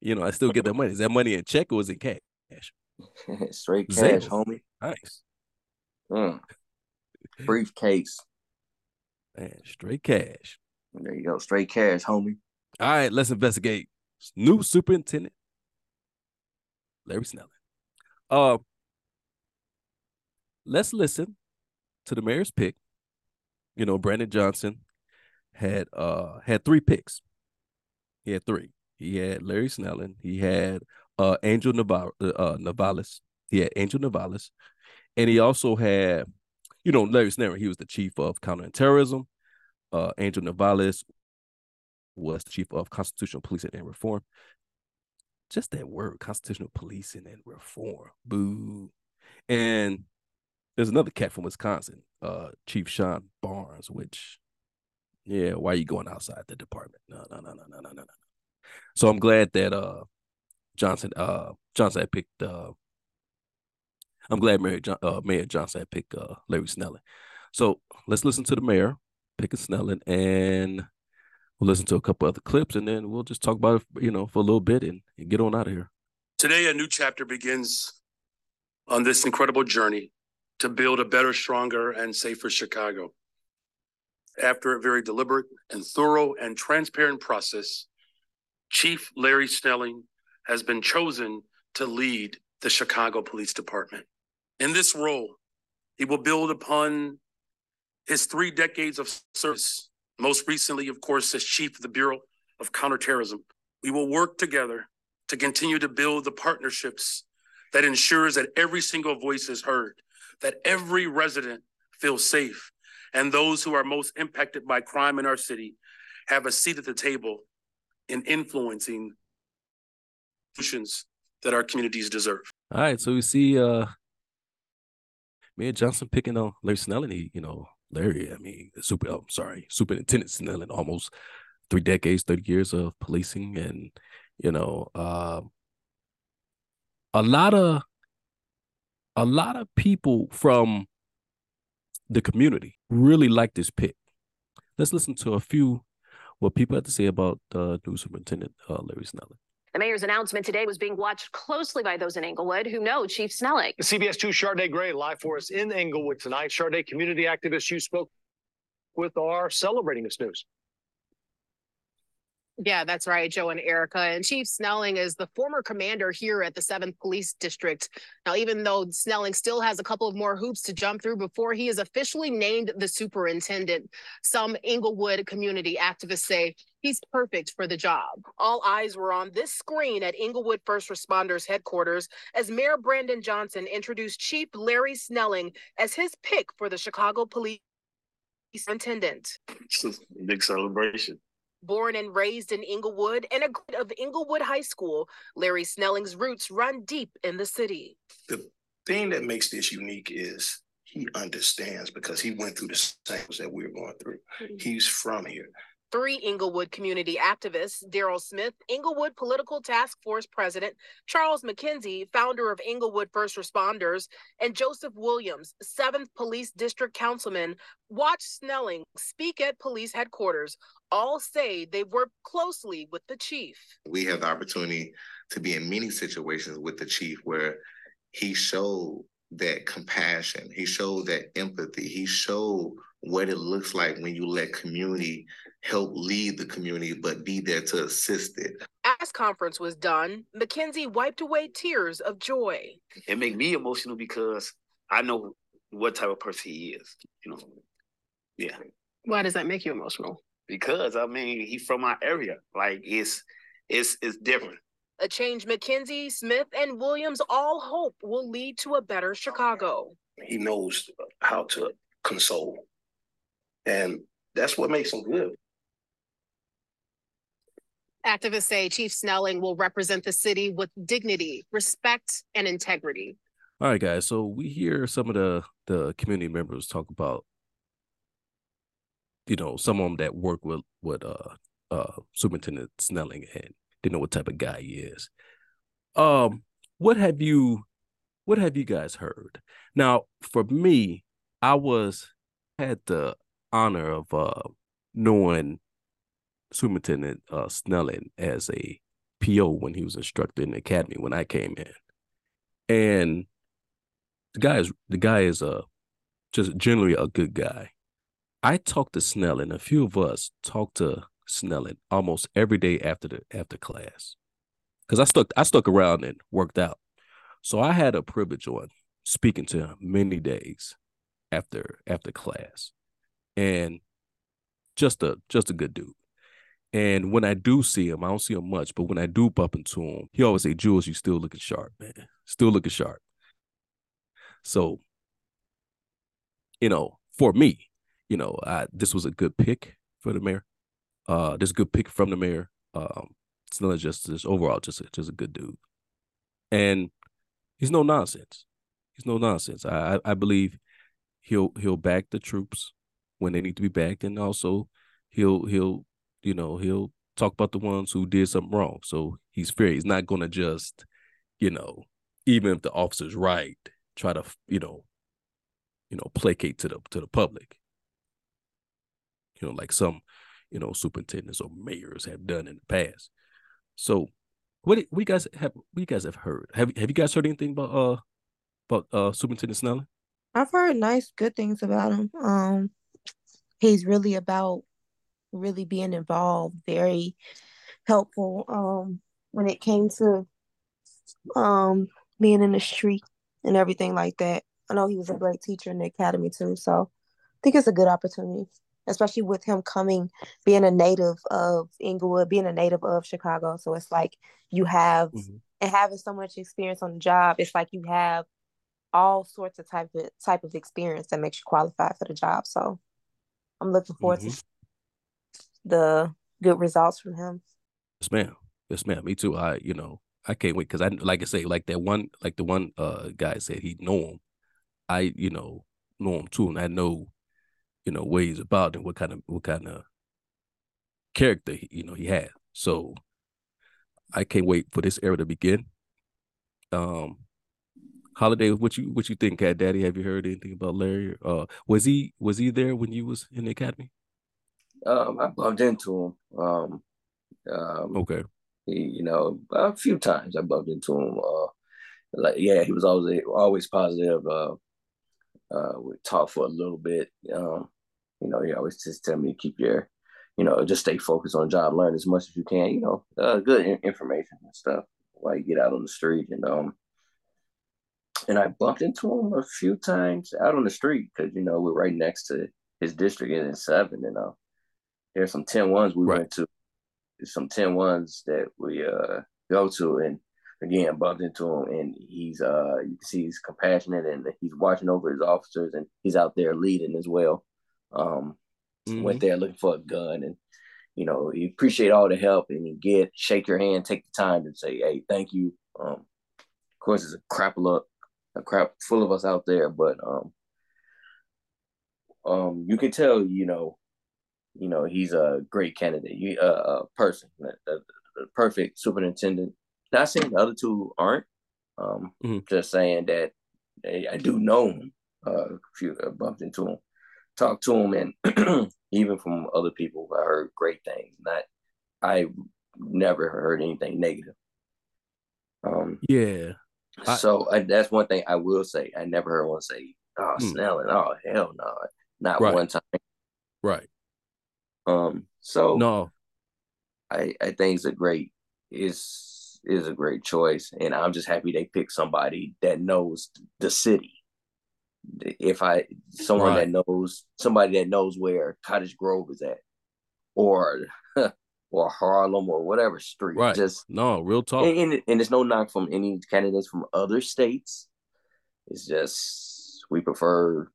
you know. I still get that money. Is that money in check or is it cash? Straight cash, Zales. homie. Nice, Mm. Briefcase. man. Straight cash. There you go. Straight cash, homie. All right, let's investigate new superintendent Larry Snelling. Uh, let's listen to the mayor's pick. You know, Brandon Johnson had uh had three picks. He had three. He had Larry Snelling. He had uh Angel Navar- uh, Novalez. He had Angel Novalez, and he also had, you know, Larry Snelling. He was the chief of counterterrorism. Uh, Angel Novalez was the chief of constitutional policing and reform. Just that word, constitutional policing and reform. Boo. And there's another cat from Wisconsin, uh, Chief Shon Barnes, which, yeah, why are you going outside the department? No, no, no, no, no, no, no, no. So I'm glad that uh Johnson uh Johnson had picked uh I'm glad Mayor John, uh, Mayor Johnson had picked uh Larry Snelling. So let's listen to the mayor picking Snelling and we'll listen to a couple other clips and then we'll just talk about it, you know, for a little bit and, and get on out of here. Today, a new chapter begins on this incredible journey to build a better, stronger, and safer Chicago. After a very deliberate and thorough and transparent process, Chief Larry Snelling has been chosen to lead the Chicago Police Department. In this role, he will build upon his three decades of service, most recently, of course, as Chief of the Bureau of Counterterrorism. We will work together to continue to build the partnerships that ensures that every single voice is heard, that every resident feels safe, and those who are most impacted by crime in our city have a seat at the table in influencing solutions that our communities deserve. All right, so we see uh Mayor Johnson picking on Larry Snelling. You know, Larry, I mean, super I'm sorry, Superintendent Snelling, almost three decades, 30 years of policing and you know, uh, a lot of a lot of people from the community really like this pick. Let's listen to a few what people have to say about uh, new superintendent uh, Larry Snelling. The mayor's announcement today was being watched closely by those in Englewood who know Chief Snelling. CBS 2 Shardaa Gray live for us in Englewood tonight. Shardaa, community activists you spoke with are celebrating this news. Yeah, that's right, Joe and Erica. And Chief Snelling is the former commander here at the 7th Police District. Now, even though Snelling still has a couple of more hoops to jump through before he is officially named the superintendent, some Englewood community activists say he's perfect for the job. All eyes were on this screen at Englewood First Responders headquarters as Mayor Brandon Johnson introduced Chief Larry Snelling as his pick for the Chicago Police Superintendent. It's a big celebration. Born and raised in Englewood and a graduate of Englewood High School, Larry Snelling's roots run deep in the city. the thing that makes this unique is he understands because he went through the same that we're going through. Mm-hmm. He's from here. Three Englewood community activists, Daryl Smith, Englewood Political Task Force President, Charles McKenzie, founder of Englewood First Responders, and Joseph Williams, 7th Police District Councilman, watched Snelling speak at police headquarters. All say they've worked closely with the chief. we have the opportunity to be in many situations with the chief where he showed that compassion, he showed that empathy, he showed what it looks like when you let community help lead the community, but be there to assist it. As conference was done, McKenzie wiped away tears of joy. it make me emotional because I know what type of person he is. You know, yeah. Why does that make you emotional? Because I mean, he's from my area. Like it's it's it's different. A change McKenzie, Smith, and Williams all hope will lead to a better Chicago. He knows how to console. And that's what makes him good. Activists say Chief Snelling will represent the city with dignity, respect, and integrity. All right, guys. So we hear some of the the community members talk about, you know, some of them that work with with uh uh Superintendent Snelling and they know what type of guy he is. Um, what have you what have you guys heard? Now, for me, I was had the honor of uh knowing Superintendent uh, Snelling as a PO when he was instructor in the academy when I came in, and the guy is the guy is a just generally a good guy. I talked to Snelling. A few of us talked to Snelling almost every day after the after class, because I stuck I stuck around and worked out. So I had a privilege on speaking to him many days after after class, and just a just a good dude. And when I do see him, I don't see him much, but when I do bump into him, he always say, "Jules, you still looking sharp, man. Still looking sharp." So, you know, for me, you know, I, this was a good pick for the mayor. Uh, this good pick from the mayor. Um, it's not just this overall, just a, just a good dude, and he's no nonsense. He's no nonsense. I I believe he'll he'll back the troops when they need to be backed, and also he'll he'll you know he'll talk about the ones who did something wrong. So he's fair. He's not gonna just you know even if the officer's right, try to you know you know placate to the to the public. You know, like some you know superintendents or mayors have done in the past. So what do, you guys have what you guys have heard? Have have you guys heard anything about uh about uh Superintendent Snelling? I've heard nice, good things about him. Um, he's really about really being involved, very helpful. Um, when it came to um being in the street and everything like that. I know he was a great teacher in the academy too, so I think it's a good opportunity, especially with him coming, being a native of Englewood, being a native of Chicago. So it's like you have Mm-hmm. and having so much experience on the job. It's like you have all sorts of type of type of experience that makes you qualify for the job. So I'm looking forward Mhm. to the good results from him. Yes, ma'am. Yes, ma'am. Me too. I, you know, I can't wait because I, like I say, like that one, like the one uh guy said he know him. I, you know, know him too, and I know, you know, what he's about and what kind of what kind of character he, you know he had. So I can't wait for this era to begin. Um, holiday, what you what you think, Cat Daddy? Have you heard anything about Larry? Uh, was he was he there when you was in the academy? Um, I bumped into him. Um, um, Okay. he, you know, a few times I bumped into him. Uh, like yeah, he was always always positive. Uh, uh, we talked for a little bit. Um, you know, he always just tell me to keep your, you know, just stay focused on job, learn as much as you can. You know, uh, good in- information and stuff while you get out on the street. And um, and I bumped into him a few times out on the street because you know we're right next to his district in seven, and uh, there's some 10 ones we went to. There's some 10 ones that we uh go to, and again bumped into him, and he's uh you can see he's compassionate and he's watching over his officers, and he's out there leading as well. Um, went there looking for a gun, and you know he appreciate all the help, and you get shake your hand, take the time to say, hey, thank you. Um, of course, it's a crap look, a crap full of us out there, but um, um, you can tell, you know, you know, he's a great candidate, you uh, a person, a, a perfect superintendent. Not saying the other two aren't. Um, just saying that I, I do know him. Uh, a few I bumped into him, talked to him, and even from other people, I heard great things. Not, I never heard anything negative. Um, Yeah. I- so I, that's one thing I will say. I never heard one say, "Oh, Hmm. Snelling, oh hell no," not Right. one time. Right. Um, so No. I I think it's a great is is a great choice, and I'm just happy they picked somebody that knows the city. If I someone Right. that knows somebody that knows where Cottage Grove is at, or or Harlem or whatever street, Right. just No, real talk. and, and, and it's no knock from any candidates from other states. It's just we prefer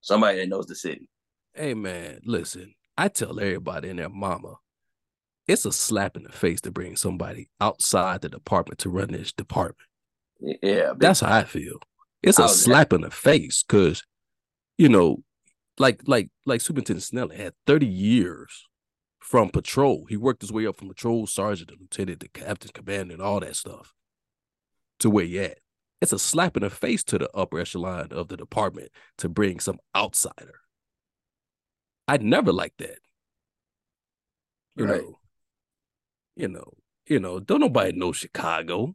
somebody that knows the city. Hey man, listen. I tell everybody and their mama, it's a slap in the face to bring somebody outside the department to run this department. Yeah, That's how I feel. It's a oh, was- slap in the face because, you know, like like like Superintendent Snelling had 30 years from patrol. He worked his way up from patrol sergeant to lieutenant to captain, commander, and all that stuff to where he at. it's a slap in the face to the upper echelon of the department to bring some outsider. I'd never like that. You Right. know, you know, you know, don't nobody know Chicago.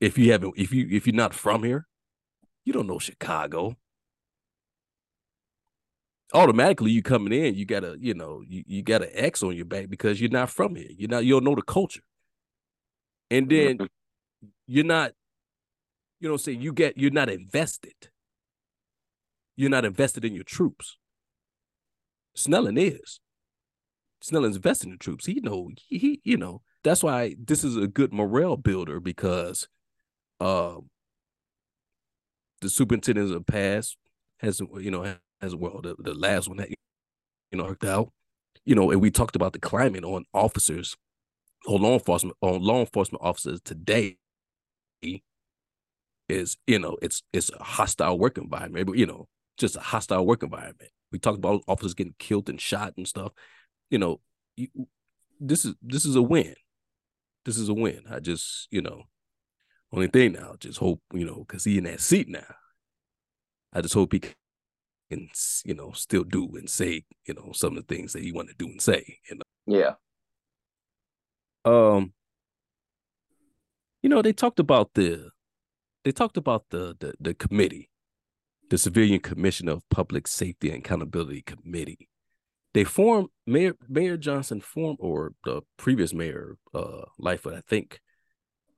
If you haven't, if you if you're not from here, you don't know Chicago. Automatically, you coming in, you got a, you know, you, you got an X on your back because you're not from here. You're not, you don't know the culture. And then mm-hmm. you're not, you know, say you get, you're not invested. You're not invested in your troops. Snelling is. Snelling's invested in the troops. He know he, he you know that's why this is a good morale builder because um the superintendents of past has you know has well the, the last one that you know worked out you know and we talked about the climate on officers on law enforcement on law enforcement officers today is you know it's it's a hostile work environment you know just a hostile work environment we talked about officers getting killed and shot and stuff you know you, this is this is a win. This is a win. I just you know only thing now just hope you know because he in that seat now. I just hope he can you know still do and say you know some of the things that he want to do and say you know? Yeah. um you know they talked about the they talked about the the, the committee the civilian commission of public safety and accountability committee they formed mayor mayor johnson formed or the previous mayor uh lightfoot i think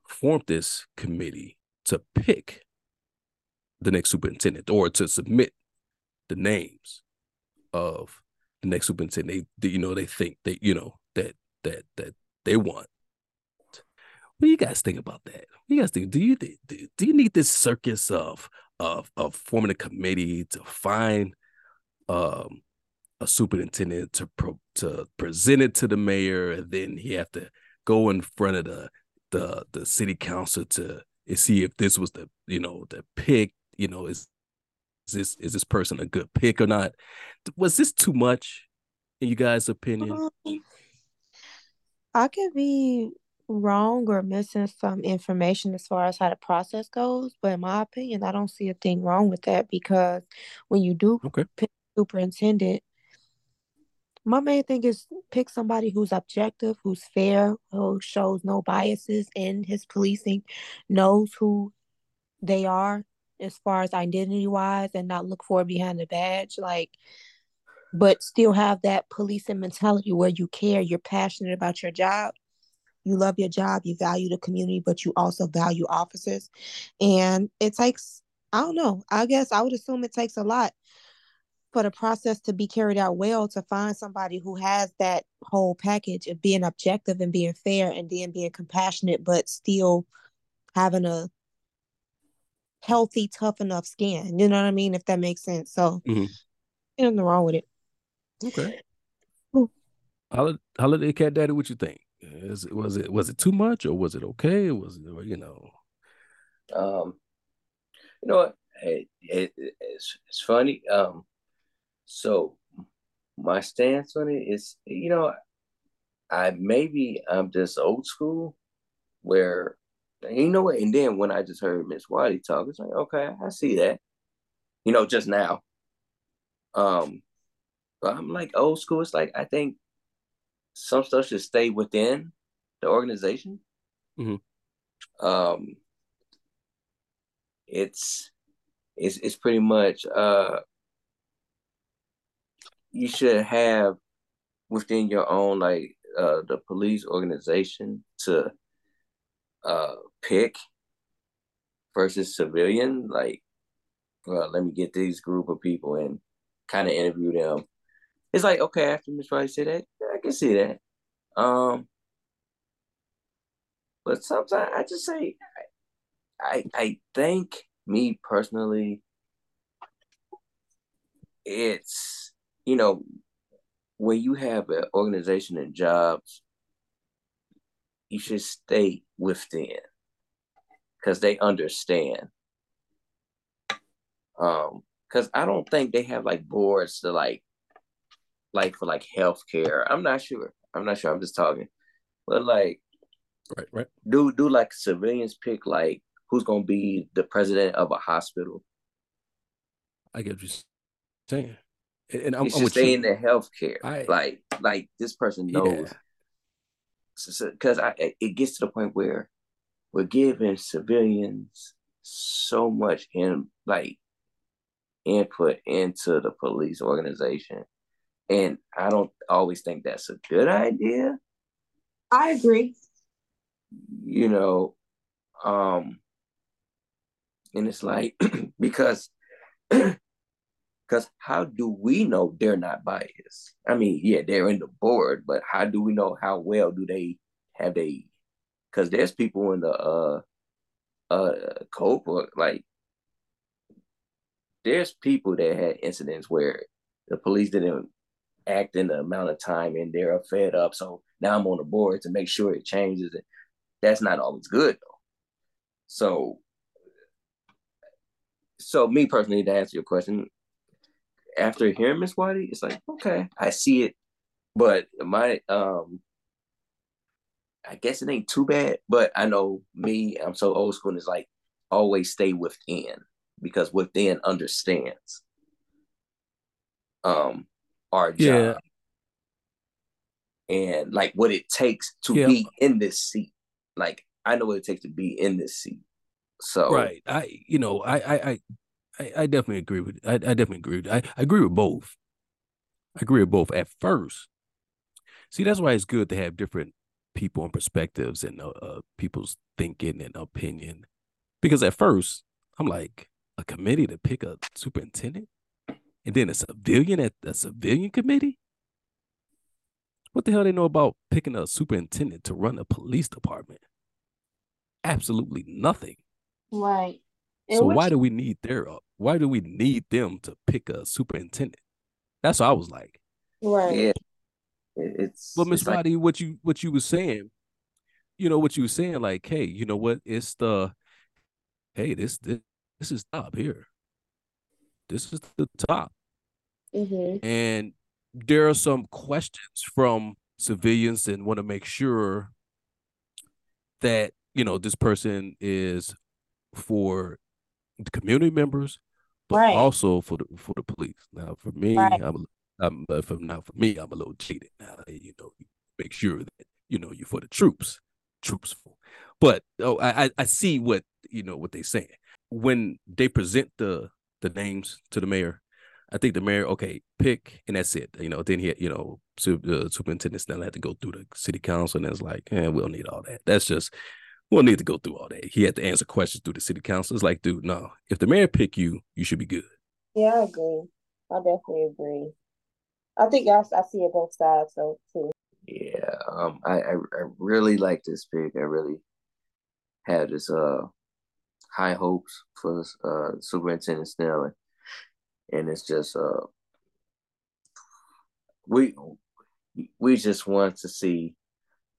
formed this committee to pick the next superintendent or to submit the names of the next superintendent they, you know they think they you know that that that they want what do you guys think about that? What do you guys think? Do you do, do you need this circus of of of forming a committee to find um a superintendent to pro, to present it to the mayor, and then he have to go in front of the the the city council to see if this was the you know the pick. You know, is is this is this person a good pick or not? Was this too much in you guys' opinion? Um, I could be wrong or missing some information as far as how the process goes, but in my opinion, I don't see a thing wrong with that because when you do Okay. pick superintendent, my main thing is pick somebody who's objective, who's fair, who shows no biases in his policing, knows who they are as far as identity wise, and not look for behind the badge. Like, but still have that policing mentality where you care, you're passionate about your job, you love your job, you value the community, but you also value officers. And it takes, I don't know, I guess I would assume it takes a lot for the process to be carried out well to find somebody who has that whole package of being objective and being fair and then being compassionate, but still having a healthy, tough enough skin. You know what I mean? If that makes sense. So, Mhm. nothing wrong with it. Okay. Cool. Holiday, Holiday Cat Daddy, what you think? Is it was it was it too much or was it okay? Was it you know? Um, you know what? It, it, it's it's funny. Um, so my stance on it is, you know, I maybe I'm just old school, where you know what? And then when I just heard Miss Wiley talk, it's like, okay, I see that. You know, just now. Um, but I'm like old school. It's like I think some stuff should stay within the organization. Mhm. Um, it's it's it's pretty much uh you should have within your own like uh the police organization to uh pick versus civilian like well let me get these group of people and kind of interview them. It's like okay after miss Rice said that. I can see that. Um but sometimes i just say i i think me personally it's you know when you have an organization and jobs you should stay within because they understand. Um because i don't think they have like boards to like like for like healthcare. I'm not sure. I'm not sure. I'm just talking. But like Right, right. do do like civilians pick like who's gonna be the president of a hospital. I get what you're saying, and, and I'm, It I'm should with in the healthcare. I- like like this person Yeah. knows because I it gets to the point where we're giving civilians so much in like input into the police organization, and I don't always think that's a good idea. I agree. You know, um, and it's like because because how do we know they're not biased? I mean, yeah, they're in the board, but how do we know how well do they have they? Because there's people in the uh uh code like there's people that had incidents where the police didn't act in the amount of time and they're fed up. So now I'm on the board to make sure it changes. And that's not always good though. So so me personally to answer your question, after hearing Miss Whitey, it's like, okay, I see it. But my um I guess it ain't too bad, but I know me, I'm so old school, and it's like always stay within because within understands um our Yeah. job and like what it takes to Yeah. be in this seat. Like I know what it takes to be in this seat. So Right. I you know, I I I I, I definitely agree with I, I definitely agree with I, I agree with both. I agree with both at first. See, that's why it's good to have different people and perspectives and uh, uh, people's thinking and opinion. Because at first, I'm like, a committee to pick a superintendent? And then a civilian at a civilian committee? What the hell do they know about picking a superintendent to run a police department? Absolutely nothing. Right. And So which- why do we need their uh, why do we need them to pick a superintendent? That's what I was like. Right. yeah. It's But Miss it's like- what you what you was saying, you know what you were saying, like, hey, you know what? It's the hey, this this this is top here. This is the top. Mm-hmm. And there are some questions from civilians and want to make sure that, you know, this person is for the community members, but Right. also for the for the police. Now, for me, Right. I'm, I'm but for now for me, I'm a little jaded now. You know, make sure that you know you're for the troops, troopsful. But oh, I I- see what you know what they're saying when they present the the names to the mayor. I think the mayor, okay, pick, and that's it. You know, then he, you know, su- the superintendent still had to go through the city council, and it's like, eh, we don't need all that. That's just, we don't need to go through all that. He had to answer questions through the city council. It's like, dude, no, if the mayor pick you, you should be good. Yeah, I agree. I definitely agree. I think I, I see it both sides though too. Yeah, um, I, I I really like this pick. I really had this uh high hopes for uh Superintendent Snelling, and it's just uh we we just want to see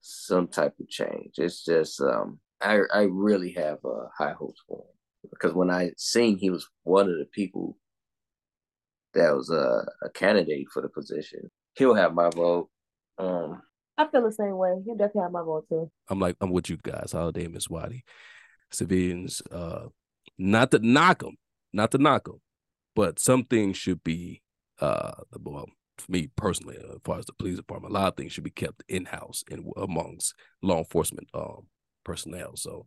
some type of change. It's just um I I really have uh, high hopes for him because when I seen he was one of the people that was uh, a candidate for the position, he'll have my vote. Um, I feel the same way. You definitely have my vote too. I'm like, I'm with you guys. Holiday and Miss Watty. Civilians, uh, not to knock them, not to knock them, but some things should be, uh, the well, for me personally, uh, as far as the police department, a lot of things should be kept in house and amongst law enforcement um personnel. So,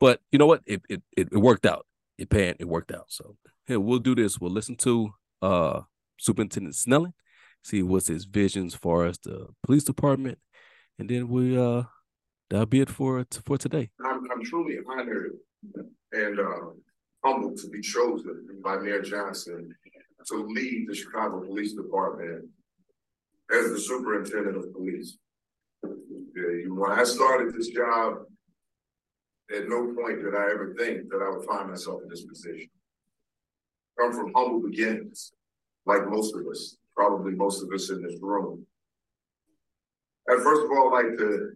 but you know what? It it it, worked out. It pan. It worked out. So here we'll do this. We'll listen to uh Superintendent Snelling, see what's his visions far as the police department, and then we uh that'll be it for for today. I'm, I'm truly honored and uh, humbled to be chosen by Mayor Johnson to lead the Chicago Police Department as the superintendent of police. When I started this job, at no point did I ever think that I would find myself in this position. Come from humble beginnings, like most of us, probably most of us in this room. And first of all, I'd like to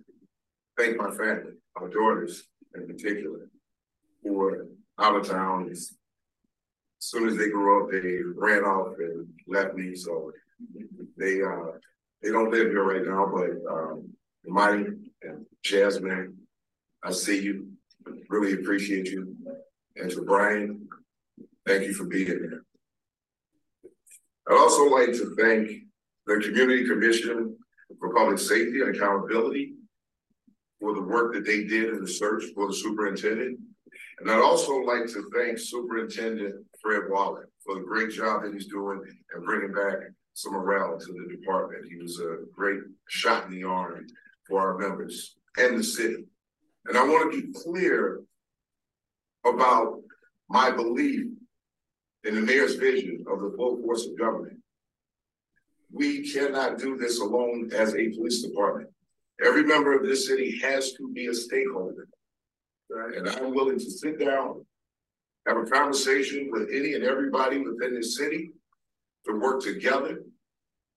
thank my family, my daughters in particular, were out of town. As soon as they grew up, they ran off and left me. So they uh they don't live here right now, but um Money and Jasmine, I see you. really appreciate you. And to Brian, thank you for being here. I'd also like to thank the Community Commission for Public Safety and Accountability for the work that they did in the search for the superintendent. And I'd also like to thank Superintendent Fred Waller for the great job that he's doing and bringing back some morale to the department. He was a great shot in the arm for our members and the city. And I want to be clear about my belief in the mayor's vision of the full force of government. We cannot do this alone as a police department. Every member of this city has to be a stakeholder. And I'm willing to sit down, have a conversation with any and everybody within this city to work together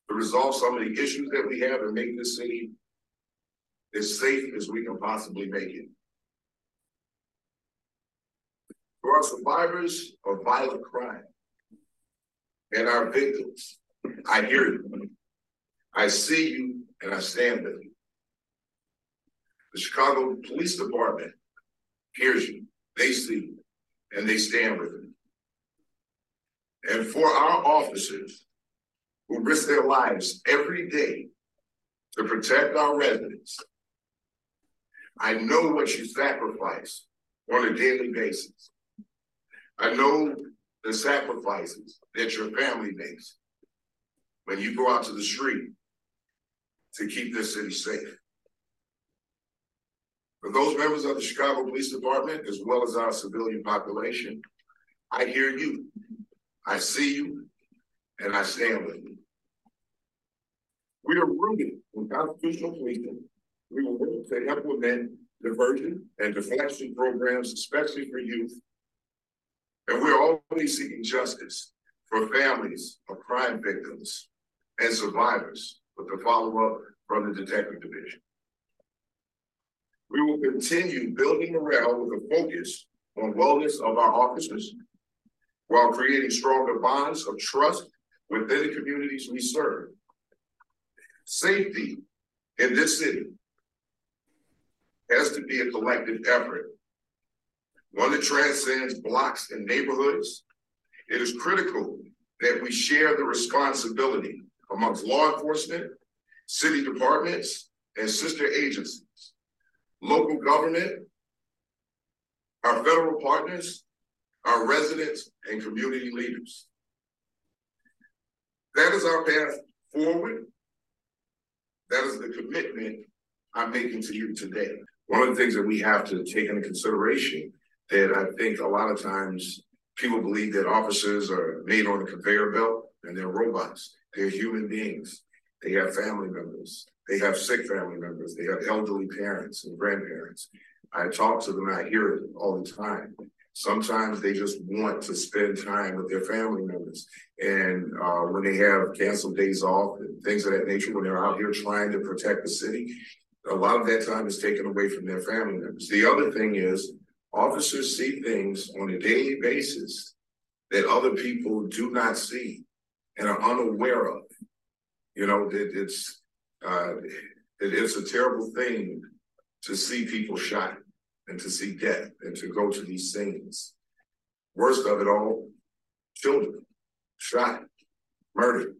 to resolve some of the issues that we have and make this city as safe as we can possibly make it. For our survivors of violent crime and our victims, I hear you. I see you and I stand with you. The Chicago Police Department hears you, they see you, and they stand with you. And for our officers who risk their lives every day to protect our residents, I know what you sacrifice on a daily basis. I know the sacrifices that your family makes when you go out to the street to keep this city safe. For those members of the Chicago Police Department, as well as our civilian population, I hear you, I see you, and I stand with you. We are rooted in constitutional policing. We will work to implement diversion and deflection programs, especially for youth. And we're always seeking justice for families of crime victims and survivors with the follow-up from the Detective Division. We will continue building morale with a focus on wellness of our officers while creating stronger bonds of trust within the communities we serve. Safety in this city has to be a collective effort, one that transcends blocks and neighborhoods. It is critical that we share the responsibility amongst law enforcement, city departments, and sister agencies, local government, our federal partners, our residents, and community leaders. That is our path forward. That is the commitment I'm making to you today. One of the things that we have to take into consideration that I think a lot of times people believe that officers are made on a conveyor belt and they're robots. They're human beings. They have family members. They have sick family members. They have elderly parents and grandparents. I talk to them, I hear it all the time. Sometimes they just want to spend time with their family members. And uh, when they have canceled days off and things of that nature, when they're out here trying to protect the city, a lot of that time is taken away from their family members. The other thing is officers see things on a daily basis that other people do not see and are unaware of. You know, it, it's uh, it, it's a terrible thing to see people shot and to see death and to go to these scenes. Worst of it all, children shot, murdered.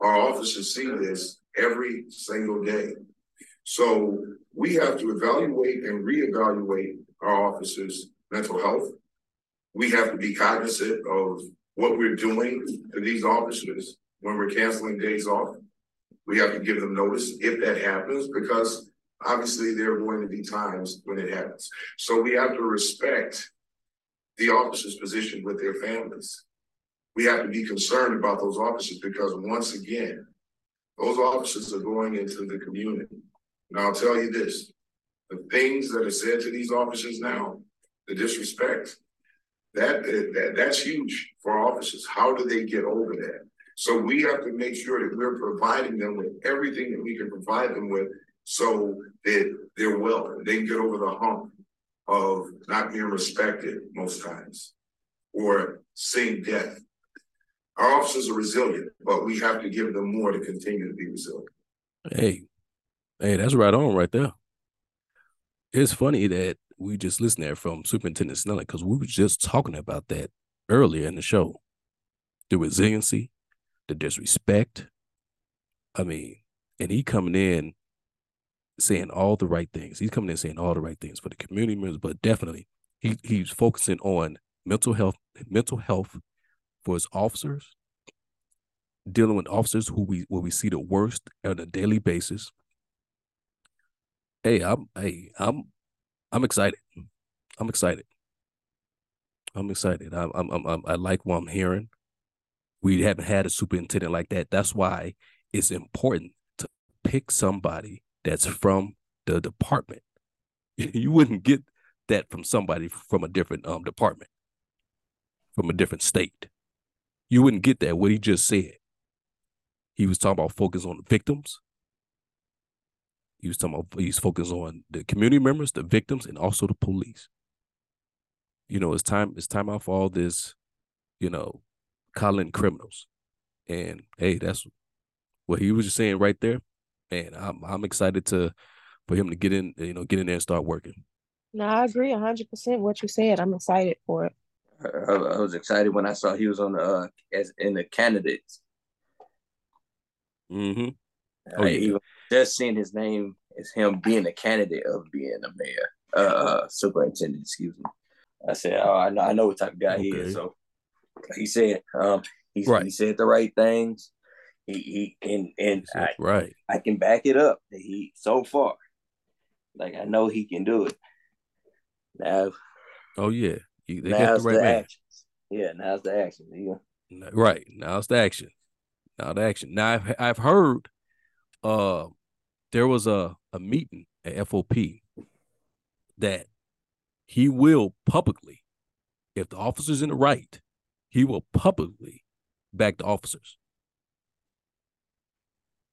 Our officers see this every single day. So we have to evaluate and reevaluate our officers' mental health. We have to be cognizant of what we're doing to these officers when we're canceling days off. We have to give them notice if that happens because obviously there are going to be times when it happens. So we have to respect the officers' position with their families. We have to be concerned about those officers because once again, those officers are going into the community. And I'll tell you this, the things that are said to these officers now, the disrespect, that, that that's huge for officers. How do they get over that? So we have to make sure that we're providing them with everything that we can provide them with so that they're well, they can get over the hump of not being respected most times or seeing death. Our officers are resilient, but we have to give them more to continue to be resilient. Hey, hey, that's right on right there. It's funny that we just listened there from Superintendent Snelling because we were just talking about that earlier in the show. The resiliency, the disrespect. I mean, and he coming in saying all the right things. He's coming in saying all the right things for the community members, but definitely he he's focusing on mental health, mental health for his officers, dealing with officers who we where we see the worst on a daily basis. Hey, I'm hey, I'm I'm excited. I'm excited. I'm excited. I'm, I'm, I'm, I like what I'm hearing. We haven't had a superintendent like that. That's why it's important to pick somebody that's from the department. You wouldn't get that from somebody from a different um department, from a different state. You wouldn't get that. What he just said. He was talking about focus on the victims. He was talking about he's focused on the community members, the victims, and also the police. You know, it's time, it's time out for all this, you know, calling criminals. And hey, that's what he was just saying right there. And I'm I'm excited to for him to get in, you know, get in there and start working. No, I agree hundred percent what you said. I'm excited for it. I, I was excited when I saw he was on the uh, as in the candidates. Mm-hmm. Oh, I even just seeing his name as him being a candidate of being a mayor, uh, uh superintendent. Excuse me. I said, oh, I know, I know what type of guy okay. he is. So he said, um, he, right. he said the right things. He, he and and I, right. I can back it up. He so far, like I know he can do it. Now, oh yeah, he, they got the right the man. Actions. Yeah, now's the action. Yeah. Right now it's the action. Now the action. Now I've I've heard, uh, there was a a meeting at FOP that he will publicly, if the officer's in the right, he will publicly back the officers.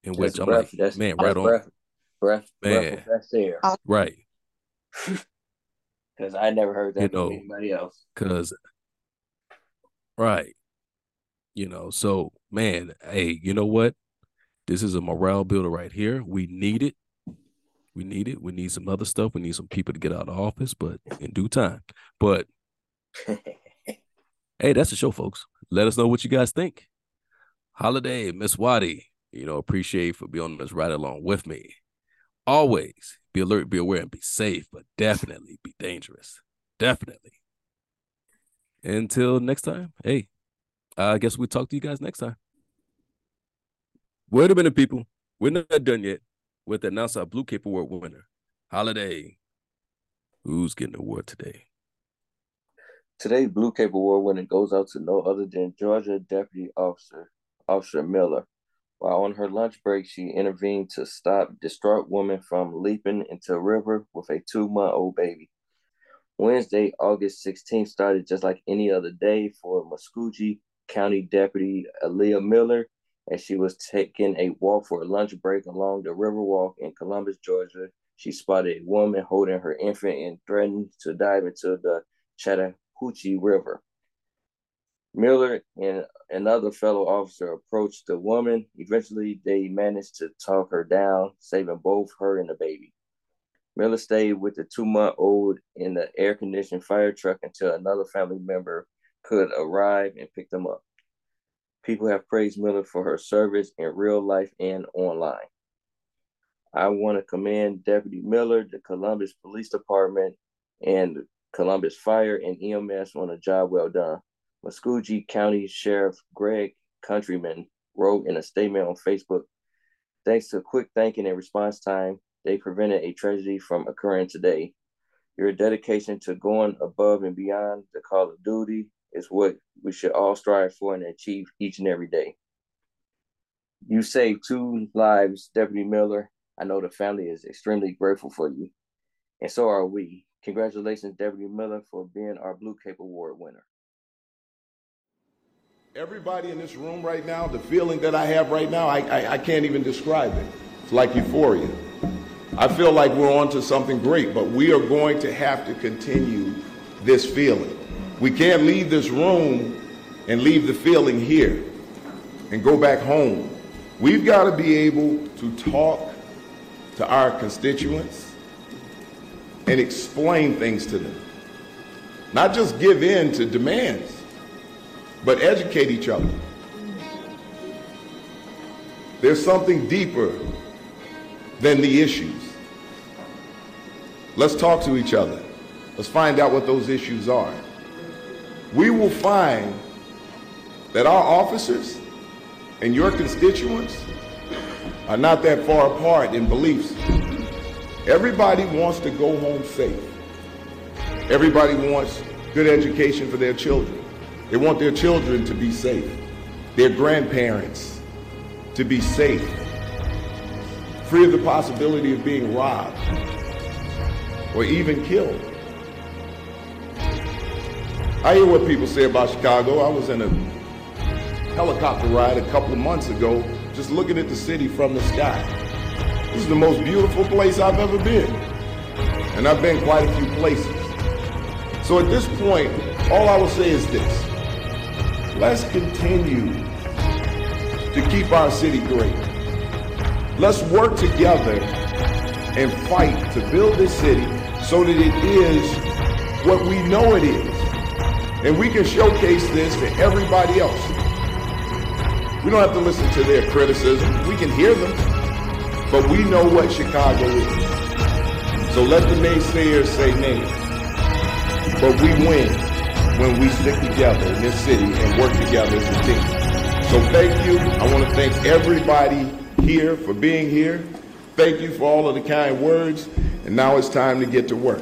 In which that's I'm breath, like, man, right on. Breath, breath, man, that's there. Oh. Right. Because I never heard that you know, from anybody else. Because, right. You know, so man, hey, you know what? This is a morale builder right here. We need it. We need it. We need some other stuff. We need some people to get out of office, but in due time. But hey, that's the show, folks. Let us know what you guys think. Holiday, Miss Watty, you know, appreciate for being on this ride along with me. Always be alert, be aware, and be safe, but definitely be dangerous. Definitely. Until next time, hey, I guess we'll talk to you guys next time. Wait a minute, people. We're not done yet with the announce our Blue Cape Award winner, Holiday. Who's getting the award today? Today's Blue Cape Award winner goes out to no other than Georgia Deputy Officer Officer Miller. While on her lunch break, she intervened to stop distraught woman from leaping into a river with a two-month-old baby. Wednesday, August 16th, started just like any other day for Muscogee County Deputy Aaliyah Miller as she was taking a walk for a lunch break along the Riverwalk in Columbus, Georgia. She spotted a woman holding her infant and threatened to dive into the Chattahoochee River. Miller and another fellow officer approached the woman. Eventually, they managed to talk her down, saving both her and the baby. Miller stayed with the two month old in the air conditioned fire truck until another family member could arrive and pick them up. People have praised Miller for her service in real life and online. I want to commend Deputy Miller, the Columbus Police Department, and Columbus Fire and EMS on a job well done. Muscogee County Sheriff Greg Countryman wrote in a statement on Facebook Thanks to quick thinking and response time, they prevented a tragedy from occurring today. Your dedication to going above and beyond the call of duty is what we should all strive for and achieve each and every day. You saved two lives, Deputy Miller. I know the family is extremely grateful for you, and so are we. Congratulations, Deputy Miller, for being our Blue Cape Award winner. Everybody in this room right now, the feeling that I have right now, I, I, I can't even describe it. It's like euphoria. I feel like we're on to something great, but we are going to have to continue this feeling. We can't leave this room and leave the feeling here and go back home. We've got to be able to talk to our constituents and explain things to them. Not just give in to demands, but educate each other. There's something deeper than the issues. Let's talk to each other. Let's find out what those issues are. We will find that our officers and your constituents are not that far apart in beliefs. Everybody wants to go home safe. Everybody wants good education for their children. They want their children to be safe, their grandparents to be safe, free of the possibility of being robbed or even killed. I hear what people say about Chicago. I was in a helicopter ride a couple of months ago, just looking at the city from the sky. This is the most beautiful place I've ever been. And I've been quite a few places. So at this point, all I will say is this. Let's continue to keep our city great. Let's work together and fight to build this city so that it is what we know it is. And we can showcase this to everybody else. We don't have to listen to their criticism. We can hear them. But we know what Chicago is. So let the naysayers say nay. But we win when we stick together in this city and work together as a team. So thank you. I want to thank everybody here for being here. Thank you for all of the kind words. And now it's time to get to work.